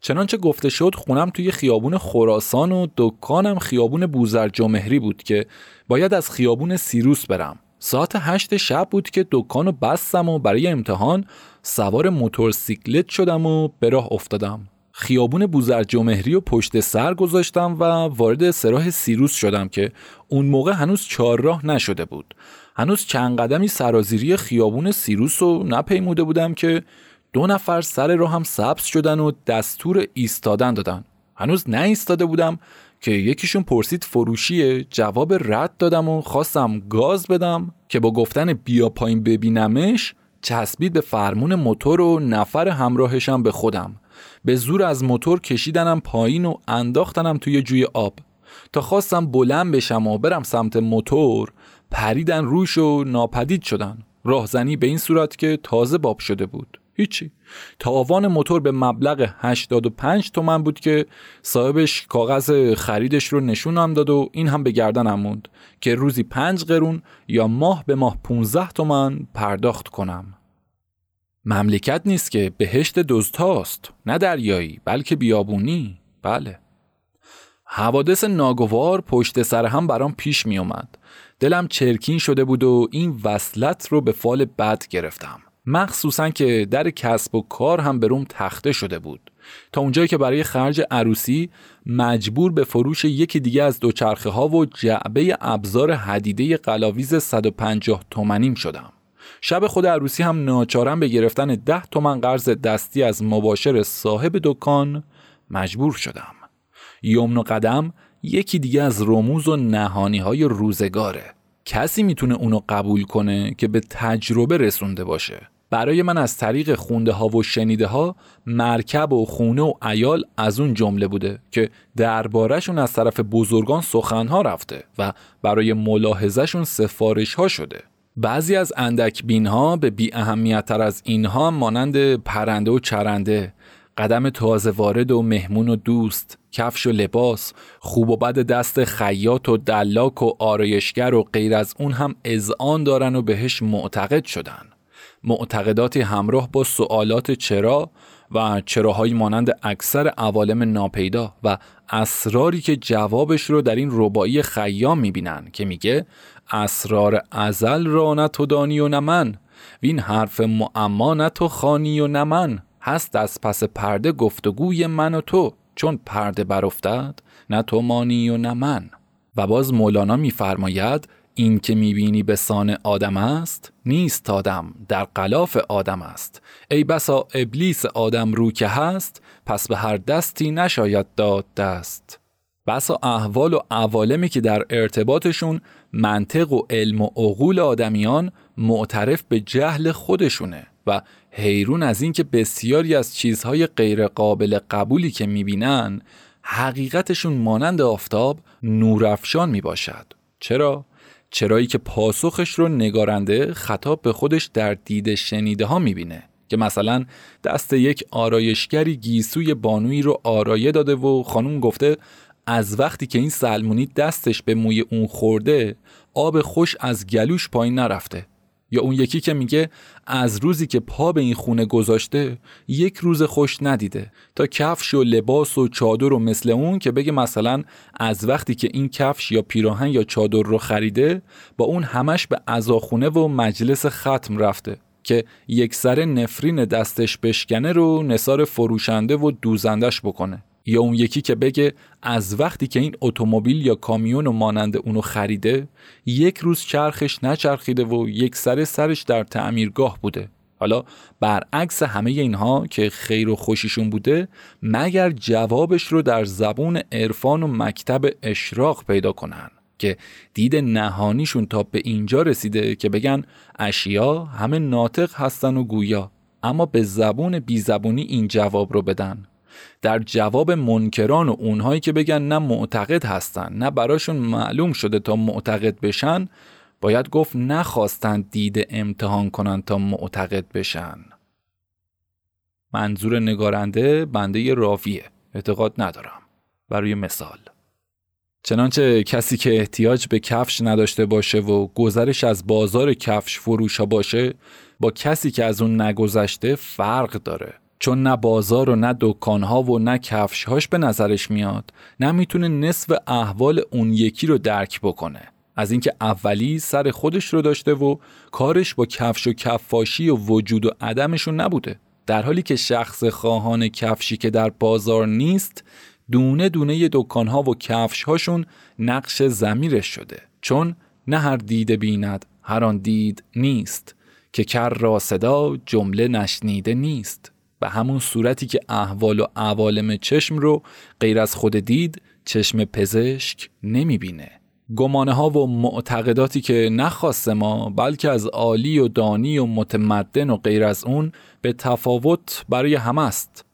چنانچه گفته شد خونم توی خیابون خراسان و دکانم خیابون بوزر جمهری بود که باید از خیابون سیروس برم. ساعت هشت شب بود که دکانو بستم و برای امتحان سوار موتورسیکلت شدم و به راه افتادم. خیابون بوزرجمهری و پشت سر گذاشتم و وارد سراح سیروس شدم که اون موقع هنوز چهارراه نشده بود. هنوز چند قدمی سرازیری خیابون سیروس رو نپیموده بودم که دو نفر سر رو هم سبز شدن و دستور ایستادن دادن. هنوز نه ایستاده بودم که یکیشون پرسید فروشیه. جواب رد دادم و خواستم گاز بدم که با گفتن بیا پایین ببینمش چسبید به فرمون موتور و نفر همراهشم به خودم. به زور از موتور کشیدنم پایین و انداختنم توی جوی آب. تا خواستم بلند بشم و برم سمت موتور پریدن روش و ناپدید شدن. راهزنی به این صورت که تازه باب شده بود. هیچی. تاوان موتور به مبلغ 85 تومن بود که صاحبش کاغذ خریدش رو نشونم داد و این هم به گردنم موند که روزی 5 قرون یا ماه به ماه 15 تومن پرداخت کنم. مملکت نیست که بهشت دزدهاست نه دریایی بلکه بیابونی. بله. حوادث ناگوار پشت سر هم برام پیش می اومد دلم چرکین شده بود و این وصلت رو به فال بد گرفتم. مخصوصا که در کسب و کار هم بروم تخته شده بود. تا اونجایی که برای خرج عروسی مجبور به فروش یکی دیگه از دوچرخه ها و جعبه ابزار حدیده قلاویز 150 تومنیم شدم. شب خود عروسی هم ناچارم به گرفتن ده تومن قرض دستی از مباشر صاحب دکان مجبور شدم. یمن و قدم یکی دیگه از رموز و نهانی های روزگاره. کسی می‌تونه اونو قبول کنه که به تجربه رسونده باشه. برای من از طریق خونده ها و شنیده ها مرکب و خونه و ایال از اون جمله بوده که دربارهشون از طرف بزرگان سخنها رفته و برای ملاحظهشون سفارش ها شده. بعضی از اندک بین ها به بی اهمیت تر از اینها مانند پرنده و چرنده قدم تازه وارد و مهمون و دوست کفش و لباس خوب و بد دست خیاط و دلاک و آرایشگر و غیر از اون هم اذعان دارن و بهش معتقد شدن. معتقداتی همراه با سوالات چرا و چراهایی مانند اکثر عوالم ناپیدا و اسراری که جوابش رو در این ربایی خیام می‌بینن که میگه اسرار ازل را نه تو دانی و نه من وین حرف معما نه تو خانی و نه من. هست از پس پرده گفتگوی من و تو چون پرده برافتد نه تو مانی و نه من. و باز مولانا میفرماید این که می‌بینی به سان آدم است نیست آدم در قلاف آدم است. ای بسا ابلیس آدم رو که هست پس به هر دستی نشاید داد دست. بسا احوال و عوالمی که در ارتباطشون منطق و علم و عقول آدمیان معترف به جهل خودشونه و حیرون از اینکه بسیاری از چیزهای غیر قابل قبولی که می‌بینن حقیقتشون مانند آفتاب نورافشان می‌باشد چرا؟ چرایی که پاسخش رو نگارنده خطاب به خودش در دید شنیده ها می‌بینه که مثلا دست یک آرایشگری گیسوی بانویی رو آرایه داده و خانوم گفته از وقتی که این سلمونی دستش به موی اون خورده آب خوش از گلوش پایین نرفته یا اون یکی که میگه از روزی که پا به این خونه گذاشته یک روز خوش ندیده تا کفش و لباس و چادر و مثل اون که بگه مثلا از وقتی که این کفش یا پیراهن یا چادر رو خریده با اون همش به ازاخونه و مجلس ختم رفته که یک سر نفرین دستش بشکنه رو نصار فروشنده و دوزندش بکنه. یا اون یکی که بگه از وقتی که این اتومبیل یا کامیون و مانند اونو خریده یک روز چرخش نچرخیده و یک سر سرش در تعمیرگاه بوده. حالا برعکس همه اینها که خیر و خوشیشون بوده مگر جوابش رو در زبون عرفان و مکتب اشراق پیدا کنن که دید نهانیشون تا به اینجا رسیده که بگن اشیا همه ناطق هستن و گویا اما به زبون بی زبونی این جواب رو بدن. در جواب منکران و اونهایی که بگن نه معتقد هستن نه براشون معلوم شده تا معتقد بشن باید گفت نخواستن دید امتحان کنن تا معتقد بشن. منظور نگارنده بنده راویه. اعتقاد ندارم. برای مثال. چنانچه کسی که احتیاج به کفش نداشته باشه و گذرش از بازار کفش فروش ها باشه با کسی که از اون نگذشته فرق داره. چون نه بازار و نه دکانها و نه کفشهاش به نظرش میاد نه می‌تونه نصف احوال اون یکی رو درک بکنه. از اینکه اولی سر خودش رو داشته و کارش با کفش و کفاشی و وجود و عدمشون نبوده. در حالی که شخص خواهان کفشی که در بازار نیست دونه دونه دکانها و کفشهاشون نقش زمیرش شده. چون نه هر دید بیند هر آن دید نیست که کر را صدا جمله نشنیده نیست. به همون صورتی که احوال و عوالم چشم رو غیر از خود دید چشم پزشک نمی‌بینه. گمانه ها و معتقداتی که نخواست ما بلکه از عالی و دانی و متمدن و غیر از اون به تفاوت برای همه است.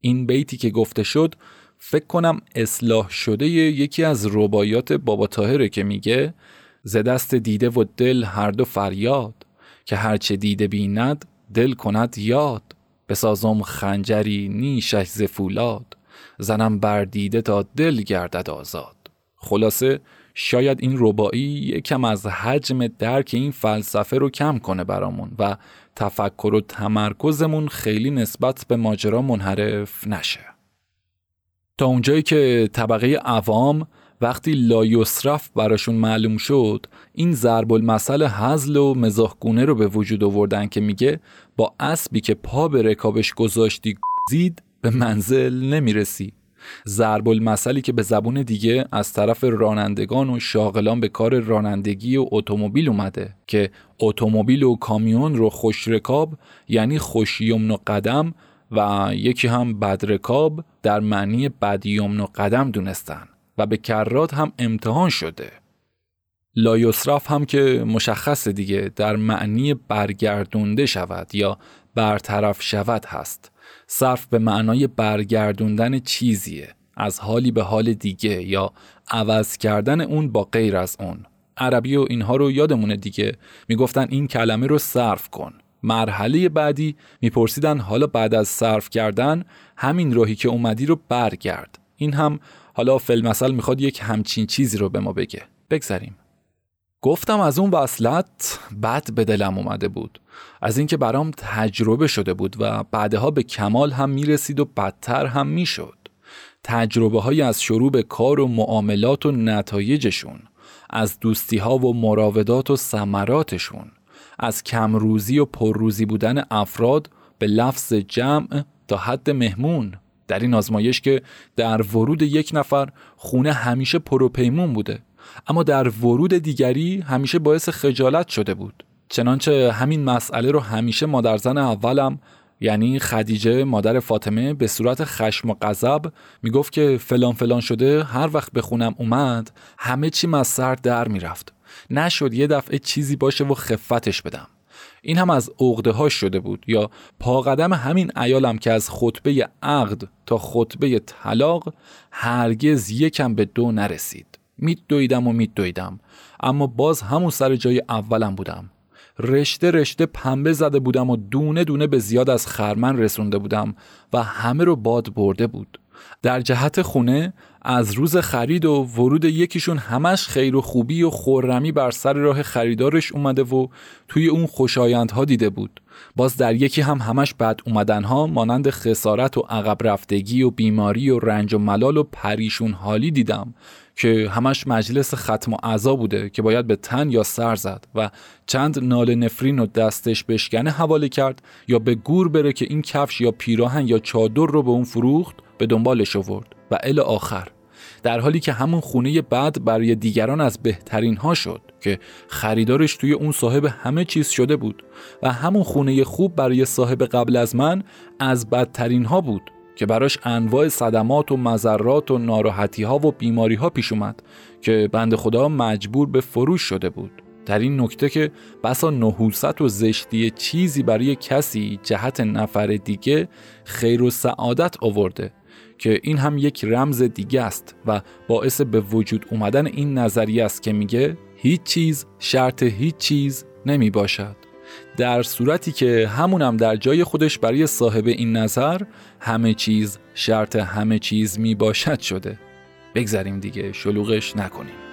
این بیتی که گفته شد فکر کنم اصلاح شده یکی از ربایات بابا تاهره که میگه ز دست دیده و دل هر دو فریاد که هرچه دیده بیند دل کند یاد. بسازم خنجری نیشش ز فولاد زنم بر دیده تا دل گردد آزاد. خلاصه شاید این ربایی یکم از حجم درک این فلسفه رو کم کنه برامون و تفکر و تمرکزمون خیلی نسبت به ماجرا منحرف نشه. تا اونجایی که طبقه عوام وقتی لایوسرف براشون معلوم شد این ضرب المثل حزل و مزاحگونه رو به وجود آوردن که میگه با اسبی که پا به رکابش گذاشتی زید به منزل نمی‌رسی. ضرب المثلی که به زبون دیگه از طرف رانندگان و شاغلان به کار رانندگی و اتومبیل اومده که اتومبیل و کامیون رو خوش رکاب یعنی خوش یمن و قدم و یکی هم بدرکاب در معنی بد یمن و قدم دونستن. و به کرات هم امتحان شده. لایوسراف هم که مشخص دیگه در معنی برگردونده شود یا برطرف شود هست. صرف به معنای برگردوندن چیزیه از حالی به حال دیگه یا عوض کردن اون با غیر از اون. عربی و اینها رو یادمونه دیگه. می‌گفتن این کلمه رو صرف کن. مرحله بعدی میپرسیدن حالا بعد از صرف کردن همین راهی که اومدی رو برگرد. این هم حالا فلمسل می‌خواد یک همچین چیزی رو به ما بگه. بگذریم. گفتم از اون وصلت بد به دلم اومده بود. از اینکه برام تجربه شده بود و بعدها به کمال هم می‌رسید و بدتر هم می‌شد. تجربه های از شروع به کار و معاملات و نتایجشون از دوستی ها و مراودات و ثمراتشون از کمروزی و پرروزی بودن افراد به لفظ جمع تا حد مهمون. در این آزمایش که در ورود یک نفر خونه همیشه پروپیمون بوده. اما در ورود دیگری همیشه باعث خجالت شده بود. چنانچه همین مسئله رو همیشه مادرزن اولم یعنی خدیجه مادر فاطمه به صورت خشم و غضب می‌گفت که فلان فلان شده هر وقت به خونم اومد همه چی از سر در می‌رفت. نشد یه دفعه چیزی باشه و خفتش بدم. این هم از عقده ها شده بود. یا پاقدم همین ایالم که از خطبه عقد تا خطبه طلاق هرگز یکم به دو نرسید. دویدم و دویدم اما باز همون سر جای اولم بودم. رشته رشته پنبه زده بودم و دونه دونه به زیاد از خرمن رسونده بودم و همه رو باد برده بود. در جهت خونه از روز خرید و ورود یکیشون همش خیر و خوبی و خورمی بر سر راه خریدارش اومده و توی اون خوشایندها دیده بود. باز در یکی هم همش بد اومدنها مانند خسارت و عقب رفتگی و بیماری و رنج و ملال و پریشون حالی دیدم که همش مجلس ختم و عذا بوده که باید به تن یا سر زد و چند نال نفرین و دستش بشکنه حواله کرد یا به گور بره که این کفش یا پیراهن یا چادر رو به اون فروخت به دنبالش آورد و ال آخر در حالی که همون خونه بعد برای دیگران از بهترین ها شد که خریدارش توی اون صاحب همه چیز شده بود و همون خونه خوب برای صاحب قبل از من از بدترین ها بود که براش انواع صدمات و مذرات و ناراحتی ها و بیماری ها پیش اومد که بند خدا مجبور به فروش شده بود. در این نکته که بسا نحوست و زشتی چیزی برای کسی جهت نفر دیگه خیر و سعادت آورده که این هم یک رمز دیگه است و باعث به وجود اومدن این نظریه است که میگه هیچ چیز شرط هیچ چیز نمی باشد. در صورتی که همونم در جای خودش برای صاحب این نظر همه چیز شرط همه چیز می باشد شده. بگذریم دیگه شلوغش نکنیم.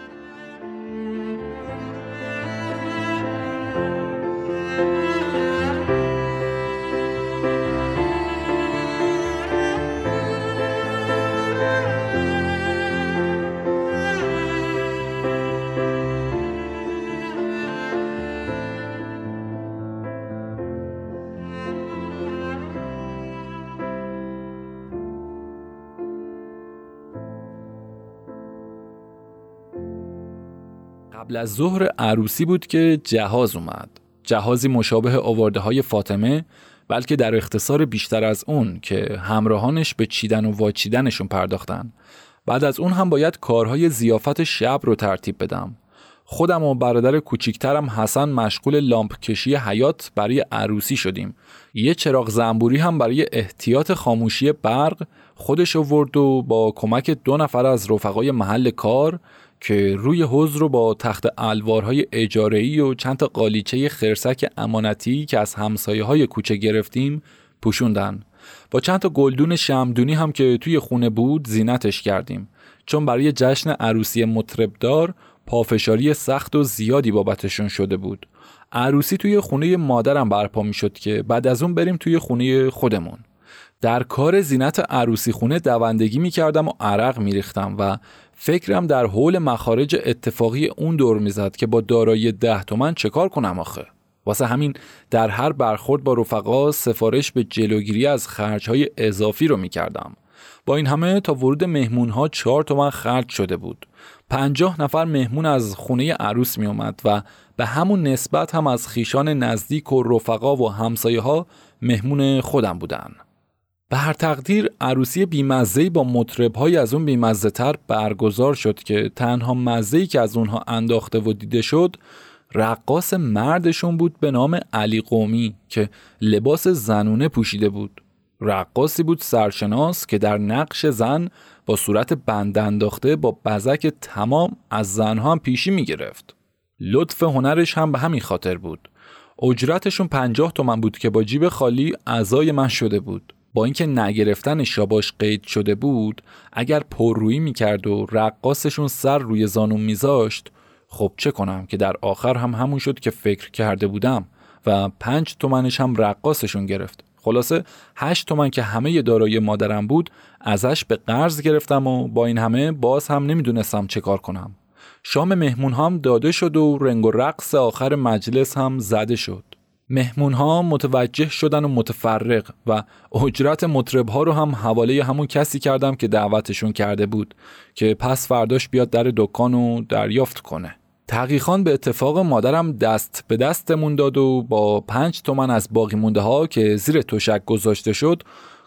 قبل از ظهر عروسی بود که جهاز اومد. جهازی مشابه آورده های فاطمه بلکه در اختصار بیشتر از اون که همراهانش به چیدن و واچیدنشون پرداختن. بعد از اون هم باید کارهای زیافت شب رو ترتیب بدم. خودم و برادر کوچیکترم حسن مشغول لامپ کشی حیات برای عروسی شدیم. یه چراغ زنبوری هم برای احتیاط خاموشی برق خودش آورد و با کمک دو نفر از رفقای محل کار که روی حوز رو با تخت الوارهای اجاره‌ای و چند تا قالیچه خرسک امانتی که از همسایه های کوچه گرفتیم پوشوندن. با چند تا گلدون شمدونی هم که توی خونه بود زینتش کردیم. چون برای جشن عروسی مطربدار پافشاری سخت و زیادی بابتشون شده بود. عروسی توی خونه مادرم برپا می شد که بعد از اون بریم توی خونه خودمون. در کار زینت عروسی خونه دوندگی می کردم و عرق می ریختم و فکرم در حول مخارج اتفاقی اون دور می‌زد که با دارایی ده تومن چه کار کنم آخه؟ واسه همین در هر برخورد با رفقا سفارش به جلوگیری از خرجهای اضافی رو می‌کردم. با این همه تا ورود مهمون ها چهار تومن خرج شده بود. پنجاه نفر مهمون از خونه عروس می اومد و به همون نسبت هم از خیشان نزدیک و رفقا و همسایه ها مهمون خودم بودن. به هر تقدیر عروسی بیمزهی با مطربهایی از اون بیمزه تر برگزار شد که تنها مزهی که از اونها انداخته و دیده شد رقاص مردشون بود به نام علی قومی که لباس زنونه پوشیده بود رقاصی بود سرشناس که در نقش زن با صورت بند انداخته با بزک تمام از زنها هم پیشی می گرفت. لطف هنرش هم به همین خاطر بود. اجرتشون پنجاه تومن بود که با جیب خالی اعضای من شده بود. با اینکه نگرفتن شاباش قید شده بود اگر پررویی می‌کرد و رقاسشون سر روی زانون میذاشت خب چه کنم که در آخر هم همون شد که فکر کرده بودم و پنج تومنش هم رقاسشون گرفت. خلاصه هشت تومن که همه دارایی مادرم بود ازش به قرض گرفتم و با این همه باز هم نمی‌دونستم چه کار کنم. شام مهمون هم داده شد و رنگ و رقص آخر مجلس هم زده شد. مهمون ها متوجه شدن و متفرق و اجرت مطرب ها رو هم حواله همون کسی کردم که دعوتشون کرده بود که پس فرداش بیاد در دکان و دریافت کنه. تحقیقان به اتفاق مادرم دست به دستمون داد و با پنج تومن از باقی مونده ها که زیر تشک گذاشته شد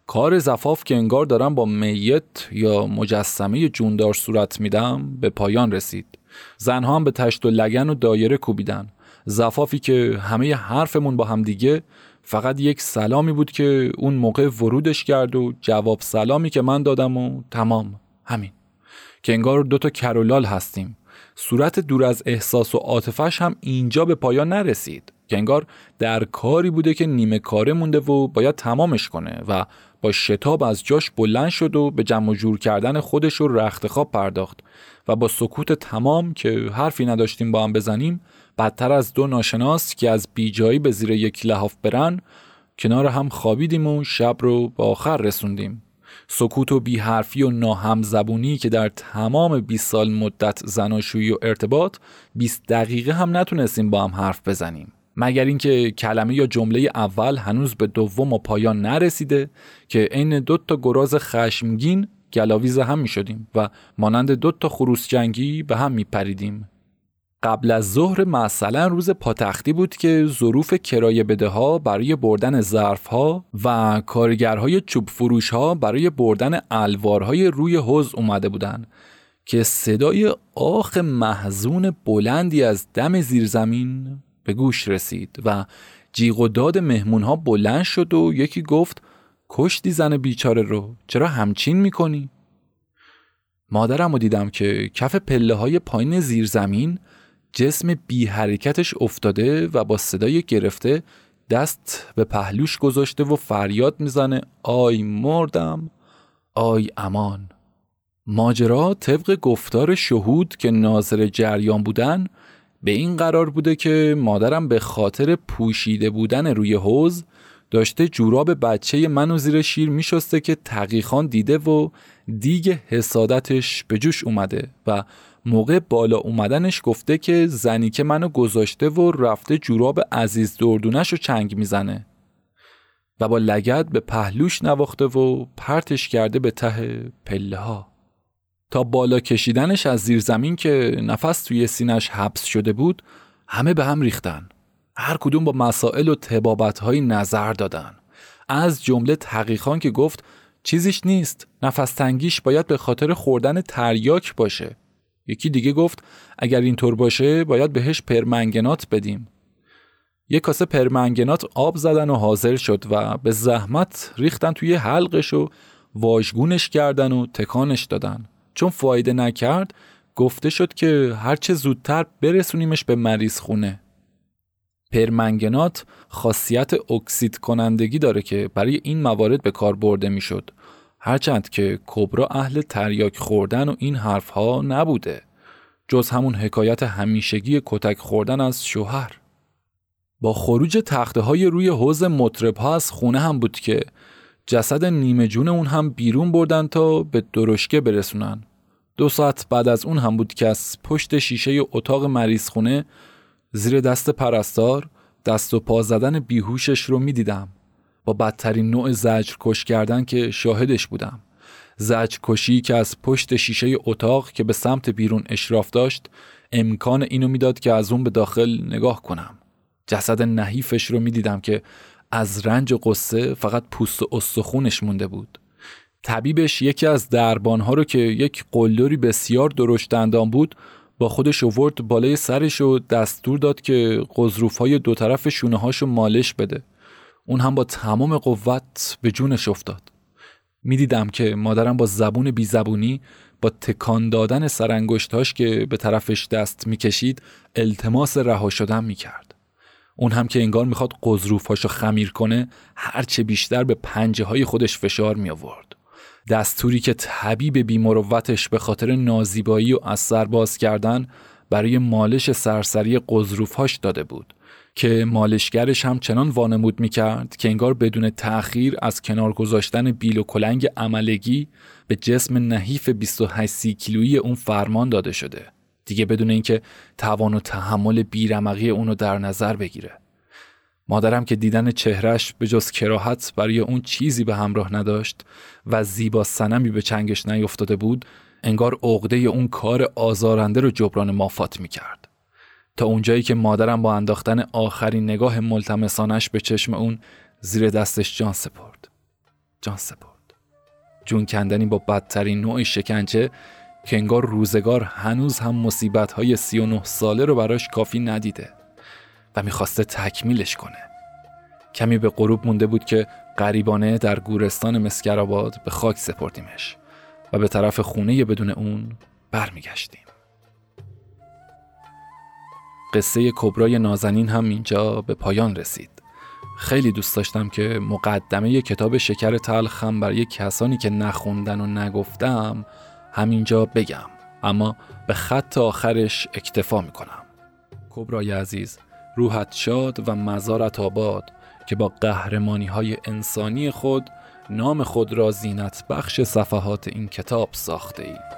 کار زفاف که انگار دارم با میت یا مجسمه جوندار صورت میدم به پایان رسید. زنها هم به تشت و لگن و دایره کوبیدن. زفافی که همه حرفمون با هم دیگه فقط یک سلامی بود که اون موقع ورودش کرد و جواب سلامی که من دادم و تمام. همین. که انگار دوتا کرولال هستیم. صورت دور از احساس و عاطفش هم اینجا به پایان نرسید. که انگار در کاری بوده که نیمه کاره مونده و باید تمامش کنه و با شتاب از جاش بلند شد و به جمع جور کردن خودش رو رخت خواب پرداخت و با سکوت تمام که حرفی نداشتیم با هم بزنیم بدتر از دو ناشناس که از بیجایی به زیر یک لحاف برن کنار هم خوابیدیم و شب رو به آخر رسوندیم. سکوت و بیحرفی و ناهم زبونی که در تمام 20 سال مدت زناشویی و ارتباط 20 دقیقه هم نتونستیم با هم حرف بزنیم مگر اینکه کلمه یا جمله اول هنوز به دوم و پایان نرسیده که عین دو تا گراز خشمگین گلاویز هم می شدیم و مانند دو تا خروس جنگی به هم می پریدیم. قبل از ظهر مثلا روز پاتختی بود که ظروف کرایه بده ها برای بردن ظرف ها و کارگرهای چوب فروش ها برای بردن الوارهای روی حوز اومده بودن که صدای آخ محزون بلندی از دم زیرزمین به گوش رسید و جیغ و داد مهمون ها بلند شد و یکی گفت کشتی زن بیچاره رو چرا همچین می‌کنی؟ مادرم رو دیدم که کف پله های پایین زیرزمین جسم بی حرکتش افتاده و با صدای گرفته دست به پهلوش گذاشته و فریاد می‌زنه آی مردم آی امان. ماجرا طبق گفتار شهود که ناظر جریان بودن به این قرار بوده که مادرم به خاطر پوشیده بودن روی حوز داشته جوراب بچه منو زیر شیر میشسته که تقیخان دیده و دیگ حسادتش به جوش اومده و موقع بالا اومدنش گفته که زنی که منو گذاشته و رفته جوراب عزیز دردونش رو چنگ می‌زنه. و با لگت به پهلوش نواخته و پرتش کرده به ته پله ها تا بالا کشیدنش از زیر زمین که نفس توی سینش حبس شده بود همه به هم ریختن. هر کدوم با مسائل و تبابت های نظر دادن. از جمله تحقیقان که گفت چیزیش نیست. نفس تنگیش باید به خاطر خوردن تریاک باشه. یکی دیگه گفت اگر اینطور باشه باید بهش پرمنگنات بدیم. یک کاسه پرمنگنات آب زدن و حاضر شد و به زحمت ریختن توی حلقش و واژگونش کردن و تکانش دادن. چون فایده نکرد گفته شد که هرچه زودتر برسونیمش به مریض خونه پرمنگنات خاصیت اکسید کنندگی داره که برای این موارد به کار برده می‌شد. هرچند که کبرا اهل تریاک خوردن و این حرفها نبوده جز همون حکایت همیشگی کتک خوردن از شوهر. با خروج تخته های روی حوز مطرب ها از خونه هم بود که جسد نیمه جون اون هم بیرون بردن تا به درشکه برسونن. دو ساعت بعد از اون هم بود که از پشت شیشه اتاق مریض خونه زیر دست پرستار دست و پا زدن بیهوشش رو می‌دیدم. با بدترین نوع زجر کش کردن که شاهدش بودم. زجر کشی که از پشت شیشه اتاق که به سمت بیرون اشراف داشت امکان اینو می‌داد که از اون به داخل نگاه کنم. جسد نحیفش رو می‌دیدم که از رنج و قصه فقط پوست و استخونش مونده بود. طبیبش یکی از دربانها رو که یک قلدری بسیار درشت دندان بود با خودش اوورد بالای سرش و دستور داد که قضروف های دو طرف شونه هاشو مالش بده. اون هم با تمام قوت به جونش افتاد. می‌دیدم که مادرم با زبون بی زبونی با تکان دادن سرانگشتاش که به طرفش دست می‌کشید التماس رها شدن می‌کرد. اون هم که انگار می‌خواد قضروفهاشو خمیر کنه هرچه بیشتر به پنجه های خودش فشار می آورد. دستوری که طبیب بیمروتش به خاطر نازیبایی و از باز کردن برای مالش سرسری قضروفهاش داده بود. که مالشگرش هم چنان وانمود می کرد که انگار بدون تأخیر از کنار گذاشتن بیل و کلنگ عملگی به جسم نحیف 28 کیلویی اون فرمان داده شده. دیگه بدون اینکه توان و تحمل بیرمقی اونو در نظر بگیره. مادرم که دیدن چهرش به جز کراهت برای اون چیزی به همراه نداشت و زیبا سنمی به چنگش نیفتاده بود انگار عقده اون کار آزارنده رو جبران مافات می‌کرد. تا اونجایی که مادرم با انداختن آخرین نگاه ملتمسانش به چشم اون زیر دستش جان سپرد. جان سپرد. جون کندنی با بدترین نوع شکنجه که انگار روزگار هنوز هم مصیبت های سی و نه ساله رو براش کافی ندیده و می‌خواسته تکمیلش کنه. کمی به غروب مونده بود که غریبانه در گورستان مسکرآباد به خاک سپردیمش و به طرف خونه بدون اون برمیگشتیم. قصه کبرای نازنین هم اینجا به پایان رسید. خیلی دوست داشتم که مقدمه کتاب شکر تلخم برای کسانی که نخوندن و نگفتم همینجا بگم. اما به خط آخرش اکتفا می‌کنم. کبرای عزیز روحت شاد و مزارت آباد که با قهرمانی های انسانی خود نام خود را زینت بخش صفحات این کتاب ساخته ای.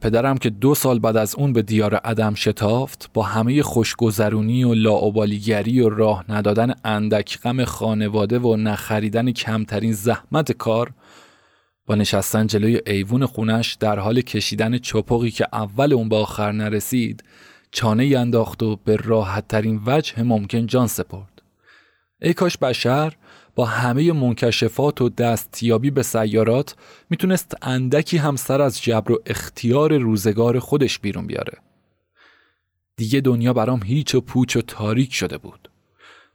پدرم که دو سال بعد از اون به دیار عدم شتافت با همه خوشگذرونی و لاعبالیگری و راه ندادن اندک غم خانواده و نخریدن کمترین زحمت کار با نشستن جلوی ایوون خونش در حال کشیدن چپقی که اول اون به آخر نرسید چانه انداخت و به راحت ترین وجه ممکن جان سپرد. ای کاش بشر با همه منکشفات و دستیابی به سیارات می‌تونست اندکی هم سر از جبر و اختیار روزگار خودش بیرون بیاره. دیگه دنیا برام هیچ و پوچ و تاریک شده بود.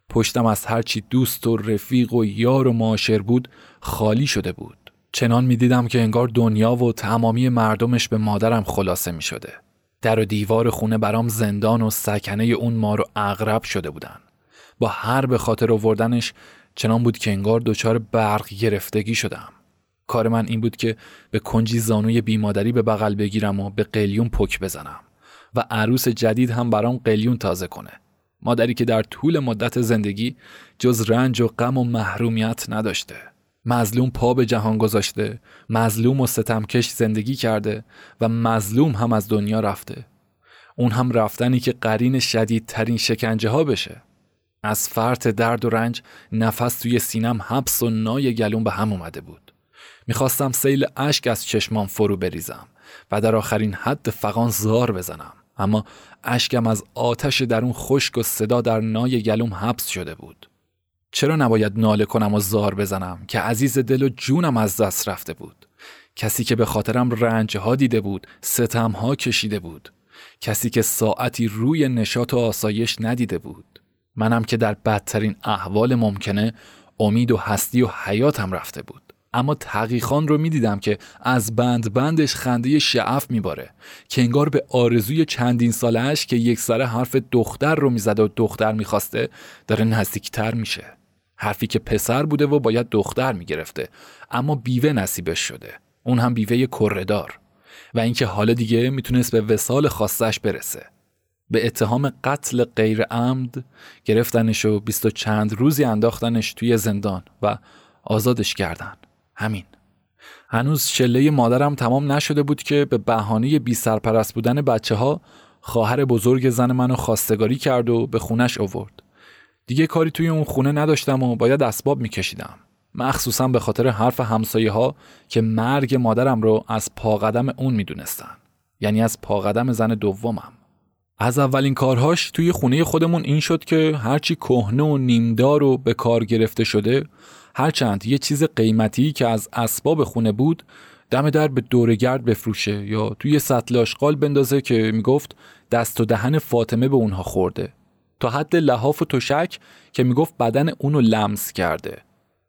پشتم از هرچی دوست و رفیق و یار و معاشر بود خالی شده بود. چنان می‌دیدم که انگار دنیا و تمامی مردمش به مادرم خلاصه می شده. در و دیوار خونه برام زندان و سکنه اون مار و اغرب شده بودن. با هر به خاطر آوردنش چنان بود که انگار دچار برق گرفتگی شدم. کار من این بود که به کنجی زانوی بیمادری به بغل بگیرم و به قلیون پک بزنم و عروس جدید هم برام قلیون تازه کنه. مادری که در طول مدت زندگی جز رنج و غم و محرومیت نداشته. مظلوم پا به جهان گذاشته مظلوم و ستمکش زندگی کرده و مظلوم هم از دنیا رفته. اون هم رفتنی که قرین شدیدترین شکنجه ها بشه. از فرط درد و رنج نفس توی سینم حبس و نای گلون به هم اومده بود. می‌خواستم سیل اشک از چشمام فرو بریزم و در آخرین حد فقان زار بزنم. اما اشکم از آتش درون خشک و صدا در نای گلوم حبس شده بود. چرا نباید ناله کنم و زار بزنم که عزیز دل و جونم از دست رفته بود؟ کسی که به خاطرم رنجها دیده بود، ستمها کشیده بود. کسی که ساعتی روی نشاط و آسایش ندیده بود. منم که در بدترین احوال ممکنه امید و هستی و حیاتم رفته بود. اما تقیخان رو می‌دیدم که از بند بندش خنده شعف میباره که انگار به آرزوی چندین سالش که یک سره حرف دختر رو می‌زد و دختر می‌خواسته داره نزدیکتر میشه. حرفی که پسر بوده و باید دختر می‌گرفته. اما بیوه نصیبش شده. اون هم بیوه کردار و اینکه حالا دیگه می‌تونست به وسال خواستش برسه. به اتهام قتل غیر عمد گرفتنش و بیست و چند روزی انداختنش توی زندان و آزادش کردن. همین. هنوز شله مادرم تمام نشده بود که به بهانه بی سرپرست بودن بچه ها خواهر بزرگ زن منو خواستگاری کرد و به خونش آورد. دیگه کاری توی اون خونه نداشتم و باید اسباب میکشیدم. مخصوصا به خاطر حرف همسایه ها که مرگ مادرم رو از پاقدم اون می‌دونستن. یعنی از پاقدم زن دومم. از اولین کارهاش توی خونه خودمون این شد که هرچی کهنه و نیمدار و به کار گرفته شده هرچند یه چیز قیمتی که از اسباب خونه بود دم در به دورگرد بفروشه یا توی سطل آشغال بندازه که می‌گفت دست و دهن فاطمه به اونها خورده. تا حد لحاف و تشک که می‌گفت بدن اونو لمس کرده.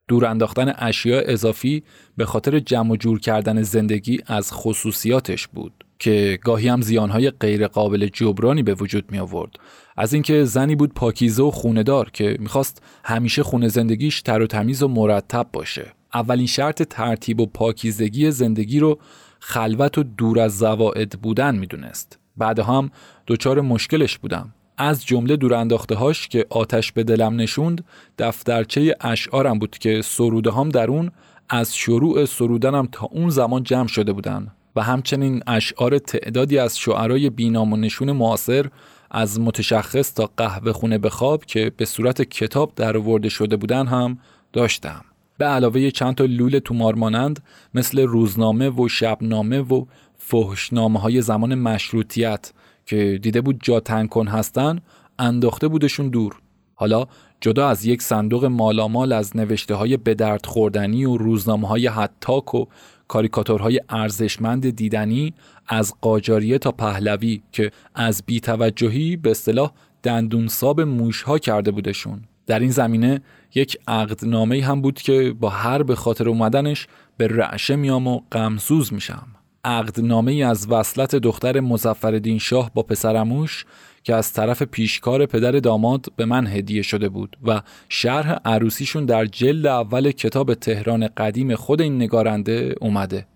دور انداختن اشیاء اضافی به خاطر جمع جور کردن زندگی از خصوصیاتش بود. که گاهی هم زیانهای غیر قابل جبرانی به وجود می آورد. از اینکه زنی بود پاکیزه و خوندار که می‌خواست همیشه خونه زندگیش تر و تمیز و مرتب باشه. اولین شرط ترتیب و پاکیزگی زندگی رو خلوت و دور از زواعد بودن می‌دونست. بعدها هم دچار مشکلش بودم. از جمله دورانداخته هاش که آتش به دلم نشوند دفترچه اشعارم بود که سروده هم در اون از شروع سرودنم تا اون زمان جمع شده بودن. و همچنین اشعار تعدادی از شعرای بینام و نشون معاصر از متشخص تا قهوه خونه به خواب که به صورت کتاب در شده بودن هم داشتم. به علاوه چند تا لول تومار مانند مثل روزنامه و شبنامه و فحشنامه های زمان مشروطیت که دیده بود جا کن هستن انداخته بودشون دور. حالا جدا از یک صندوق مالامال از نوشته های بدرد خوردنی و روزنامه های حتاک و کاریکاتورهای ارزشمند دیدنی از قاجاریه تا پهلوی که از بیتوجهی به اصطلاح دندونساب موشها کرده بودشون. در این زمینه یک عقدنامه هم بود که با هر به خاطر اومدنش به رعشه میام و غمسوز میشم. عقدنامه از وصلت دختر مزفردین شاه با پسرموش که از طرف پیشکار پدر داماد به من هدیه شده بود و شرح عروسیشون در جلد اول کتاب تهران قدیم خود این نگارنده اومده.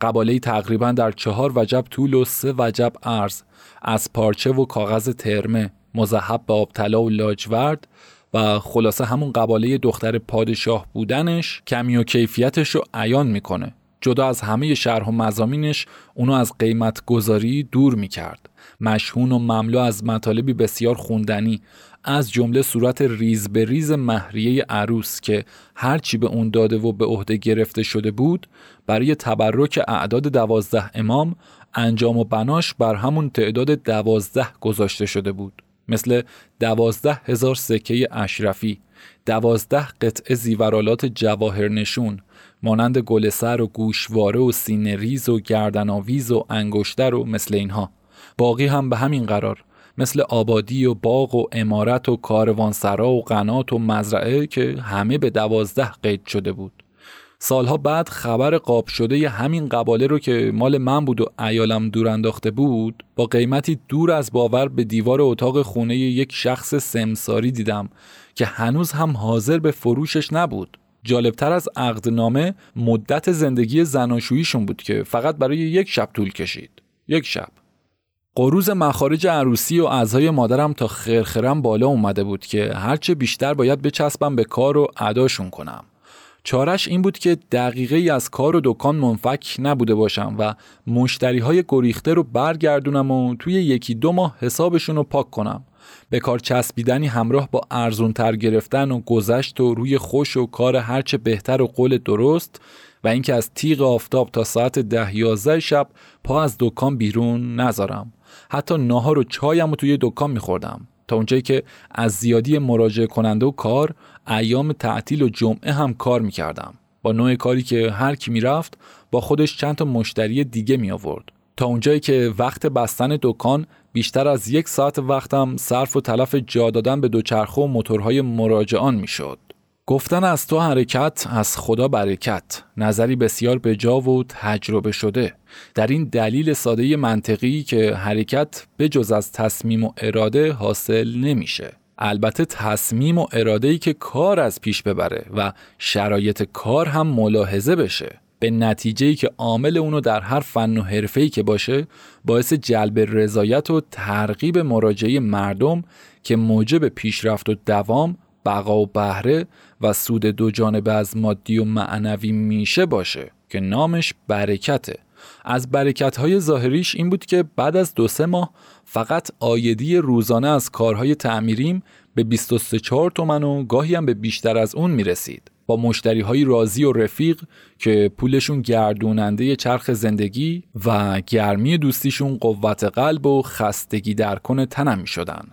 قباله تقریبا در چهار وجب طول و سه وجب عرض از پارچه و کاغذ ترمه مذهب به آبطلا و لاجورد و خلاصه همون قباله دختر پادشاه بودنش کمی و کیفیتش رو عیان می‌کنه. جدا از همه شرح و مزامینش اونو از قیمت گذاری دور می‌کرد. مشهون و مملو از مطالبی بسیار خوندنی از جمله صورت ریز به ریز مهریه عروس که هرچی به اون داده و به عهده گرفته شده بود برای تبرک اعداد دوازده امام انجام و بناش بر همون تعداد دوازده گذاشته شده بود. مثل دوازده هزار سکه اشرفی دوازده قطعه زیورالات جواهر نشون مانند گلسر و گوشواره و سینه ریز و گردناویز و انگشتر و مثل اینها. باقی هم به همین قرار مثل آبادی و باغ و امارت و کاروانسرا و قنات و مزرعه که همه به دوازده قید شده بود. سالها بعد خبر قاب شده ی همین قباله رو که مال من بود و ایالم دور انداخته بود با قیمتی دور از باور به دیوار اتاق خونه یک شخص سمساری دیدم که هنوز هم حاضر به فروشش نبود. جالبتر از عقدنامه مدت زندگی زناشوییشون بود که فقط برای یک شب طول کشید یک شب قروز مخارج عروسی و اعضای مادرم تا خرخرم بالا اومده بود که هرچه بیشتر باید بچسبم به کار و اداشون کنم. چارش این بود که دقیقه ای از کار و دکان منفک نبوده باشم و مشتری های گریخته رو برگردونم و توی یکی دو ماه حسابشون رو پاک کنم. به کار چسبیدنی همراه با ارزون تر گرفتن و گذشت و روی خوش و کار هرچه بهتر و قول درست و اینکه از تیغ آفتاب تا ساعت ده یازده شب پا از دکان بیرون نذارم. حتی ناهار و چایم رو توی دکان میخوردم تا اونجایی که از زیادی مراجعه کننده و کار ایام تعطیل و جمعه هم کار می‌کردم. با نوع کاری که هر کی می‌رفت با خودش چند تا مشتری دیگه می آورد تا اونجایی که وقت بستن دکان بیشتر از یک ساعت وقتم صرف و تلف جا دادن به دوچرخه و موتورهای مراجعان می‌شد. گفتن از تو حرکت از خدا برکت. نظری بسیار به جا و تجربه شده. در این دلیل ساده منطقی که حرکت به جز از تصمیم و اراده حاصل نمیشه. البته تصمیم و اراده ای که کار از پیش ببره و شرایط کار هم ملاحظه بشه. به نتیجه که عامل اونو در هر فن و حرفه ای که باشه باعث جلب رضایت و ترغیب مراجعه مردم که موجب پیشرفت و دوام بقا و بهره و سود دو جانبه از مادی و معنوی میشه باشه که نامش برکته. از برکت های ظاهریش این بود که بعد از دو سه ماه فقط آیدی روزانه از کارهای تعمیریم به 23 تومن و گاهی هم به بیشتر از اون می‌رسید. با مشتری های راضی و رفیق که پولشون گردوننده چرخ زندگی و گرمی دوستیشون قوت قلب و خستگی درکن تنم می شدن.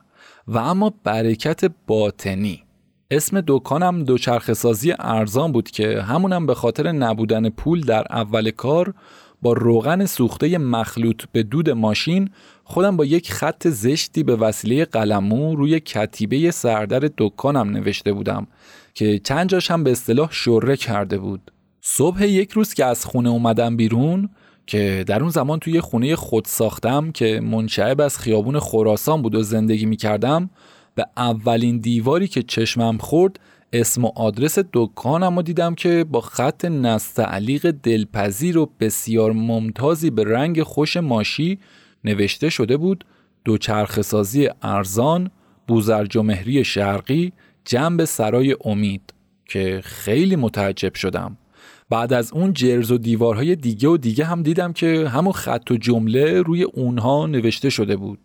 و اما برکت باطنی اسم دکانم دوچرخه سازی ارزان بود که همونم به خاطر نبودن پول در اول کار با روغن سوخته مخلوط به دود ماشین خودم با یک خط زشتی به وسیله قلمو روی کتیبه سردر دکانم نوشته بودم که چند جاش هم به اصطلاح شره کرده بود. صبح یک روز که از خونه اومدم بیرون که در اون زمان توی خونه خود ساختم که منشعب از خیابون خراسان بود و زندگی می کردم به اولین دیواری که چشمم خورد اسم و آدرس دکانم رو دیدم که با خط نستعلیق دلپذیر و بسیار ممتازی به رنگ خوش ماشی نوشته شده بود. دوچرخه‌سازی ارزان بوزرجمهری شرقی جنب سرای امید که خیلی متعجب شدم. بعد از اون جرز و دیوارهای دیگه و دیگه هم دیدم که همون خط و جمله روی اونها نوشته شده بود.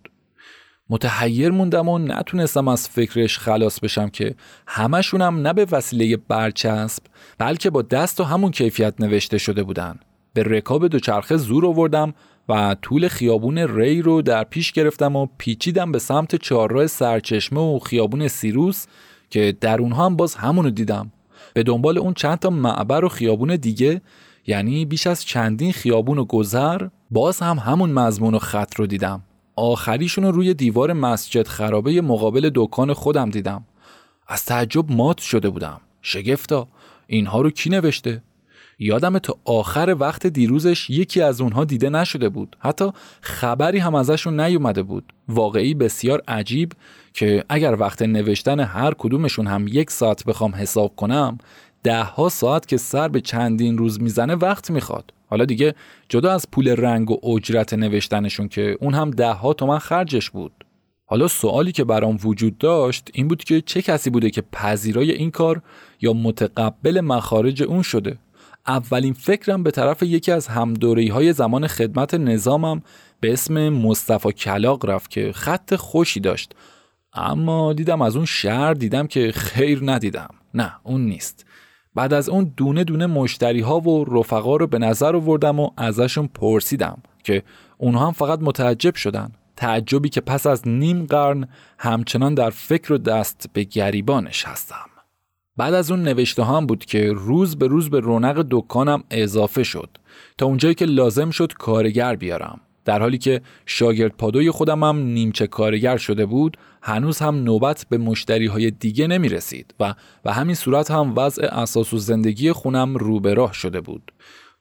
متحیر موندم و نتونستم از فکرش خلاص بشم که همشونم نه به وسیله برچسب بلکه با دست و همون کیفیت نوشته شده بودن. به رکاب دوچرخه زور آوردم و طول خیابون ری رو در پیش گرفتم و پیچیدم به سمت چهارراه سرچشمه و خیابون سیروس که در اونها هم باز همونو دیدم. به دنبال اون چند تا معبر و خیابون دیگه یعنی بیش از چندین خیابون و گذر باز هم همون مضمون و خط رو دیدم. آخریشون رو روی دیوار مسجد خرابه مقابل دکان خودم دیدم. از تعجب مات شده بودم. شگفتا. اینها رو کی نوشته؟ یادم تا آخر وقت دیروزش یکی از اونها دیده نشده بود. حتی خبری هم ازشون نیومده بود. واقعی بسیار عجیب که اگر وقت نوشتن هر کدومشون هم یک ساعت بخوام حساب کنم ده ها ساعت که سر به چندین روز می‌زنه وقت می‌خواد. حالا دیگه جدا از پول رنگ و اجرت نوشتنشون که اون هم ده ها تومن خرجش بود. حالا سوالی که برام وجود داشت این بود که چه کسی بوده که پذیرای این کار یا متقبل مخارج اون شده؟ اولین فکرم به طرف یکی از همدوری های زمان خدمت نظامم به اسم مصطفی کلاق رفت که خط خوشی داشت. اما دیدم از اون شهر دیدم که خیر ندیدم. نه اون نیست. بعد از اون دونه دونه مشتری ها و رفقا رو به نظر آوردم و ازشون پرسیدم که اونها هم فقط متعجب شدن. تعجبی که پس از نیم قرن همچنان در فکر و دست به گریبانش هستم. بعد از اون نوشته هم بود که روز به روز به رونق دکانم اضافه شد تا اونجایی که لازم شد کارگر بیارم. در حالی که شاگرد پادوی خودم هم نیمچه کارگر شده بود هنوز هم نوبت به مشتری های دیگه نمی رسید و به همین صورت هم وضع اساس و زندگی خونم رو به راه شده بود.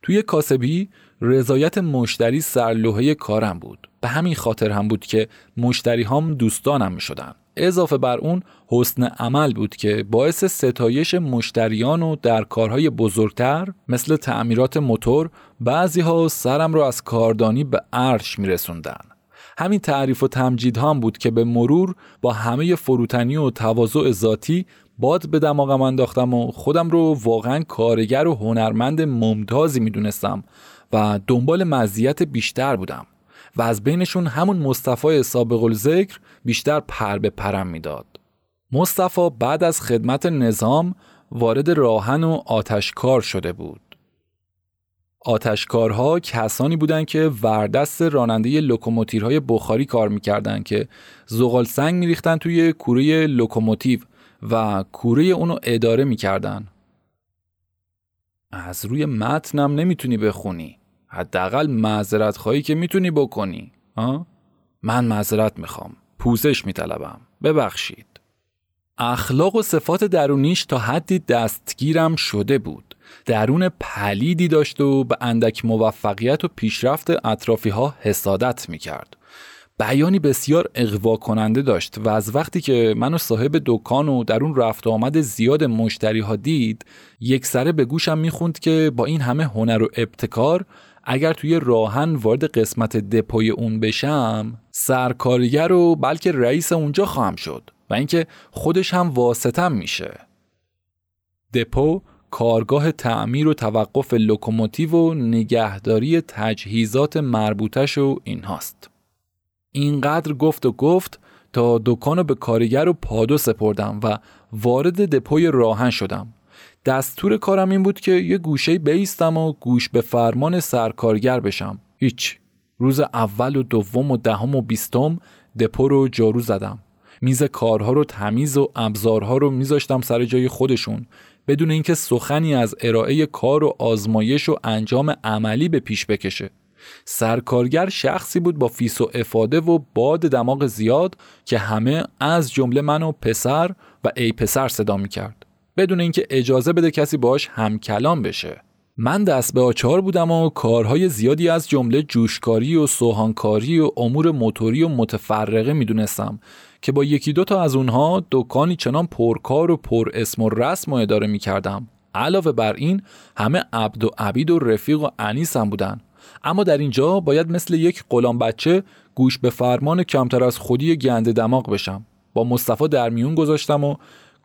توی کاسبی رضایت مشتری سرلوحه کارم بود. به همین خاطر هم بود که مشتری هم دوستانم می شدن. اضافه بر اون حسن عمل بود که باعث ستایش مشتریان و در کارهای بزرگتر مثل تعمیرات موتور بعضی ها سرم را از کاردانی به عرش می رسوندن. همین تعریف و تمجید هم بود که به مرور با همه فروتنی و تواضع ذاتی باد به دماغم انداختم و خودم رو واقعا کارگر و هنرمند ممتازی می‌دونستم و دنبال مزیت بیشتر بودم و از بینشون همون مصطفی سابق الذکر بیشتر پر به پرم می‌داد. مصطفی بعد از خدمت نظام وارد راه‌آهن و آتشکار شده بود. آتشکارها کسانی بودند که وردست راننده لوکوموتیوهای بخاری کار می‌کردند که زغال سنگ میریختن توی کوره لوکوموتیو و کوره اونو اداره می‌کردن. از روی متنم نمی‌تونی بخونی. حداقل معذرت خواهی که می‌تونی بکنی ها؟ من معذرت می‌خوام. پوزش میطلبم. ببخشید. اخلاق و صفات درونیش تا حدی دستگیرم شده بود. درون پلیدی داشت و به اندک موفقیت و پیشرفت اطرافی ها حسادت می‌کرد. بیانی بسیار اقوا کننده داشت و از وقتی که منو صاحب دکان و در اون رفت آمد زیاد مشتری ها دید یک سره به گوشم می‌خوند که با این همه هنر و ابتکار اگر توی راه‌آهن وارد قسمت دپوی اون بشم سرکارگر و بلکه رئیس اونجا خواهم شد و اینکه خودش هم واسطم میشه دپو کارگاه تعمیر و توقف لوکوموتیو و نگهداری تجهیزات مربوطش و این هاست. اینقدر گفت و گفت تا دکان به کارگر و پادو سپردم و وارد دپوی راهن شدم دستور کارم این بود که یه گوشه بیستم و گوش به فرمان سرکارگر بشم. هیچ. روز اول و دوم و دهم و بیستم دپو رو جارو زدم. میز کارها رو تمیز و ابزارها رو میذاشتم سر جای خودشون بدون اینکه سخنی از ارائه کار و آزمایش و انجام عملی به پیش بکشه. سرکارگر شخصی بود با فیس و افاده و باد دماغ زیاد که همه از جمله من و پسر و ای پسر صدا می‌کرد. بدون اینکه اجازه بده کسی باش هم کلام بشه. من دست به آچار بودم و کارهای زیادی از جمله جوشکاری و سوهانکاری و امور موتوری و متفرقه می‌دونستم که با یکی دو تا از اونها دکانی چنان پرکار و پر اسم و رسم و اداره می‌کردم. علاوه بر این همه عبد و عبید و رفیق و انیسم بودن. اما در اینجا باید مثل یک غلام بچه گوش به فرمان کمتر از خودی گنده دماغ بشم. با مصطفی در میون گذاشتم و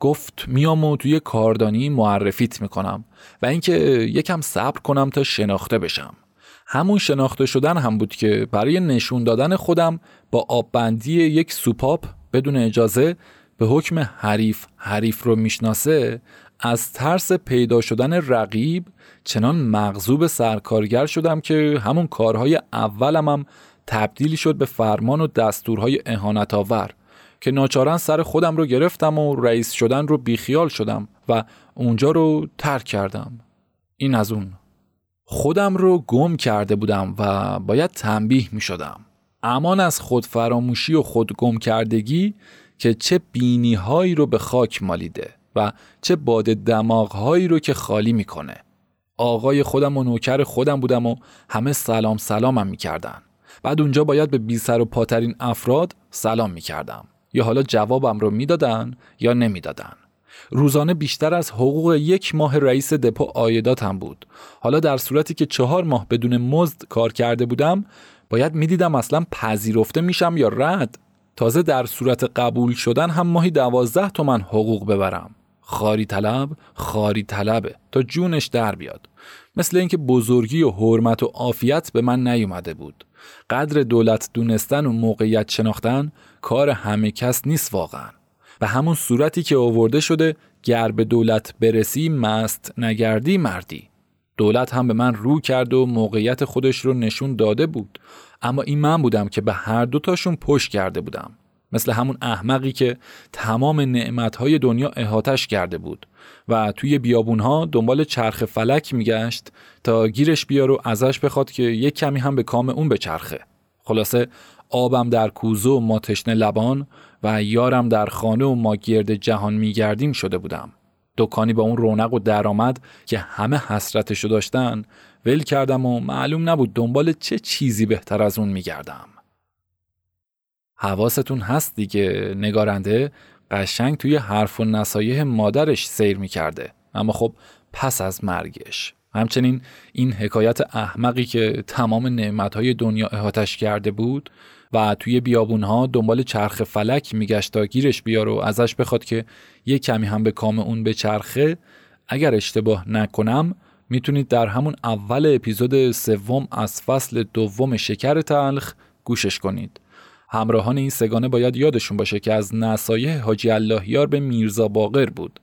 گفت میام و توی کاردانی معرفیت می‌کنم و اینکه یکم صبر کنم تا شناخته بشم. همون شناخته شدن هم بود که برای نشون دادن خودم با آببندی یک سوپاپ بدون اجازه به حکم حریف حریف رو می‌شناسه از ترس پیدا شدن رقیب چنان مغزوب سرکارگر شدم که همون کارهای اولم هم تبدیل شد به فرمان و دستورهای اهانت آور که ناچارن سر خودم رو گرفتم و رئیس شدن رو بیخیال شدم و اونجا رو ترک کردم. این از اون. خودم رو گم کرده بودم و باید تنبیه می شدم. امان از خود فراموشی و خود گم کردگی که چه بینی هایی رو به خاک مالیده و چه باد دماغ هایی رو که خالی می‌کنه آقای خودم و نوکر خودم بودم و همه سلام سلامم می‌کردن بعد اونجا باید به بی سر و پاترین افراد سلام می‌کردم یا حالا جوابم رو می‌دادن یا نمی‌دادن. روزانه بیشتر از حقوق یک ماه رئیس دپو آیداتم بود. حالا در صورتی که چهار ماه بدون مزد کار کرده بودم باید می‌دیدم اصلا پذیرفته میشم یا رد. تازه در صورت قبول شدن هم ماهی دوازده تومن حقوق ببرم. خاری طلب خاری طلبه تا جونش در بیاد. مثل اینکه بزرگی و حرمت و عافیت به من نیومده بود. قدر دولت دونستن و موقعیت شناختن کار همه کس نیست واقعا. و همون صورتی که آورده شده گر به دولت برسی مست نگردی مردی. دولت هم به من رو کرد و موقعیت خودش رو نشون داده بود. اما این من بودم که به هر دوتاشون پشت کرده بودم. مثل همون احمقی که تمام نعمتهای دنیا احاتش کرده بود و توی بیابونها دنبال چرخ فلک میگشت تا گیرش بیار و ازش بخواد که یک کمی هم به کام اون به چرخه خلاصه آبم در کوزه و ما تشنه لبان و یارم در خانه و ما گرد جهان میگردیم شده بودم. دکانی با اون رونق و درآمد که همه حسرتشو داشتن ول کردم و معلوم نبود دنبال چه چیزی بهتر از اون میگردم. حواستون هست دیگه. نگارنده قشنگ توی حرف و نصایح مادرش سیر می‌کرده. اما خب پس از مرگش. همچنین این حکایت احمقی که تمام نعمتهای دنیا احاتش کرده بود و توی بیابونها دنبال چرخ فلک میگشت تا گیرش بیار و ازش بخواد که یه کمی هم به کام اون به چرخه اگر اشتباه نکنم می‌تونید در همون اول اپیزود سوم از فصل دوم شکر تلخ گوشش کنید. همراهان این سگانه باید یادشون باشه که از نصایح حاجی اللهیار به میرزا باقر بود.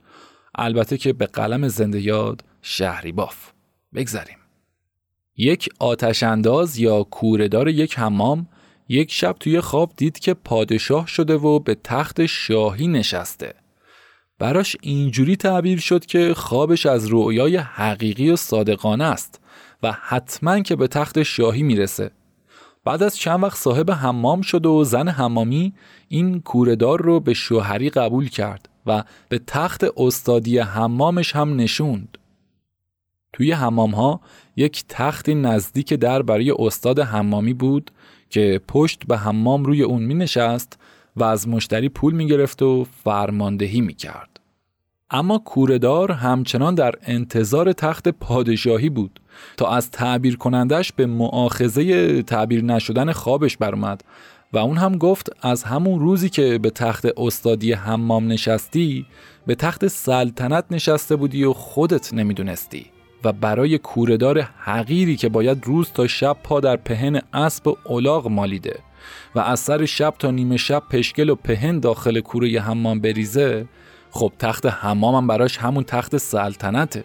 البته که به قلم زنده یاد شهری باف. بگذریم. یک آتش انداز یا کوردار یک حمام یک شب توی خواب دید که پادشاه شده و به تخت شاهی نشسته. براش اینجوری تعبیر شد که خوابش از رویای حقیقی و صادقانه است و حتما که به تخت شاهی می‌رسه. بعد از چند وقت صاحب حمام شد و زن حمامی این کوردار رو به شوهری قبول کرد و به تخت استادی حمامش هم نشوند. توی حمام ها یک تختی نزدیک در برای استاد حمامی بود که پشت به حمام روی اون می نشست و از مشتری پول می گرفت و فرماندهی می کرد. اما کوردار همچنان در انتظار تخت پادشاهی بود تا از تعبیر کنندش به معاخزه تعبیر نشدن خوابش برمد و اون هم گفت از همون روزی که به تخت استادی حمام نشستی به تخت سلطنت نشسته بودی و خودت نمی‌دونستی و برای کوردار حقیری که باید روز تا شب پا در پهن اسب و الاغ مالیده و از سر شب تا نیمه شب پشکل و پهن داخل کوره حمام بریزه خب تخت حمامم براش همون تخت سلطنته.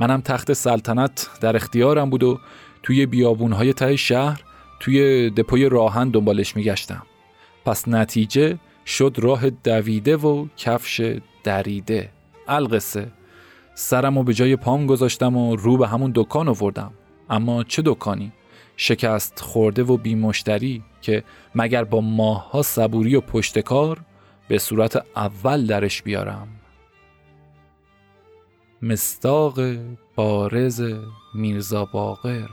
منم تخت سلطنت در اختیارم بود و توی بیابونهای ته شهر توی دپوی راهن دنبالش میگشتم. پس نتیجه شد راه دویده و کفش دریده. القصه. سرم و به جای پام گذاشتم و رو به همون دکان آوردم. اما چه دکانی؟ شکست خورده و بیمشتری که مگر با ماهها صبوری و پشتکار به صورت اول درش بیارم. مستاق بارز میرزا باقر.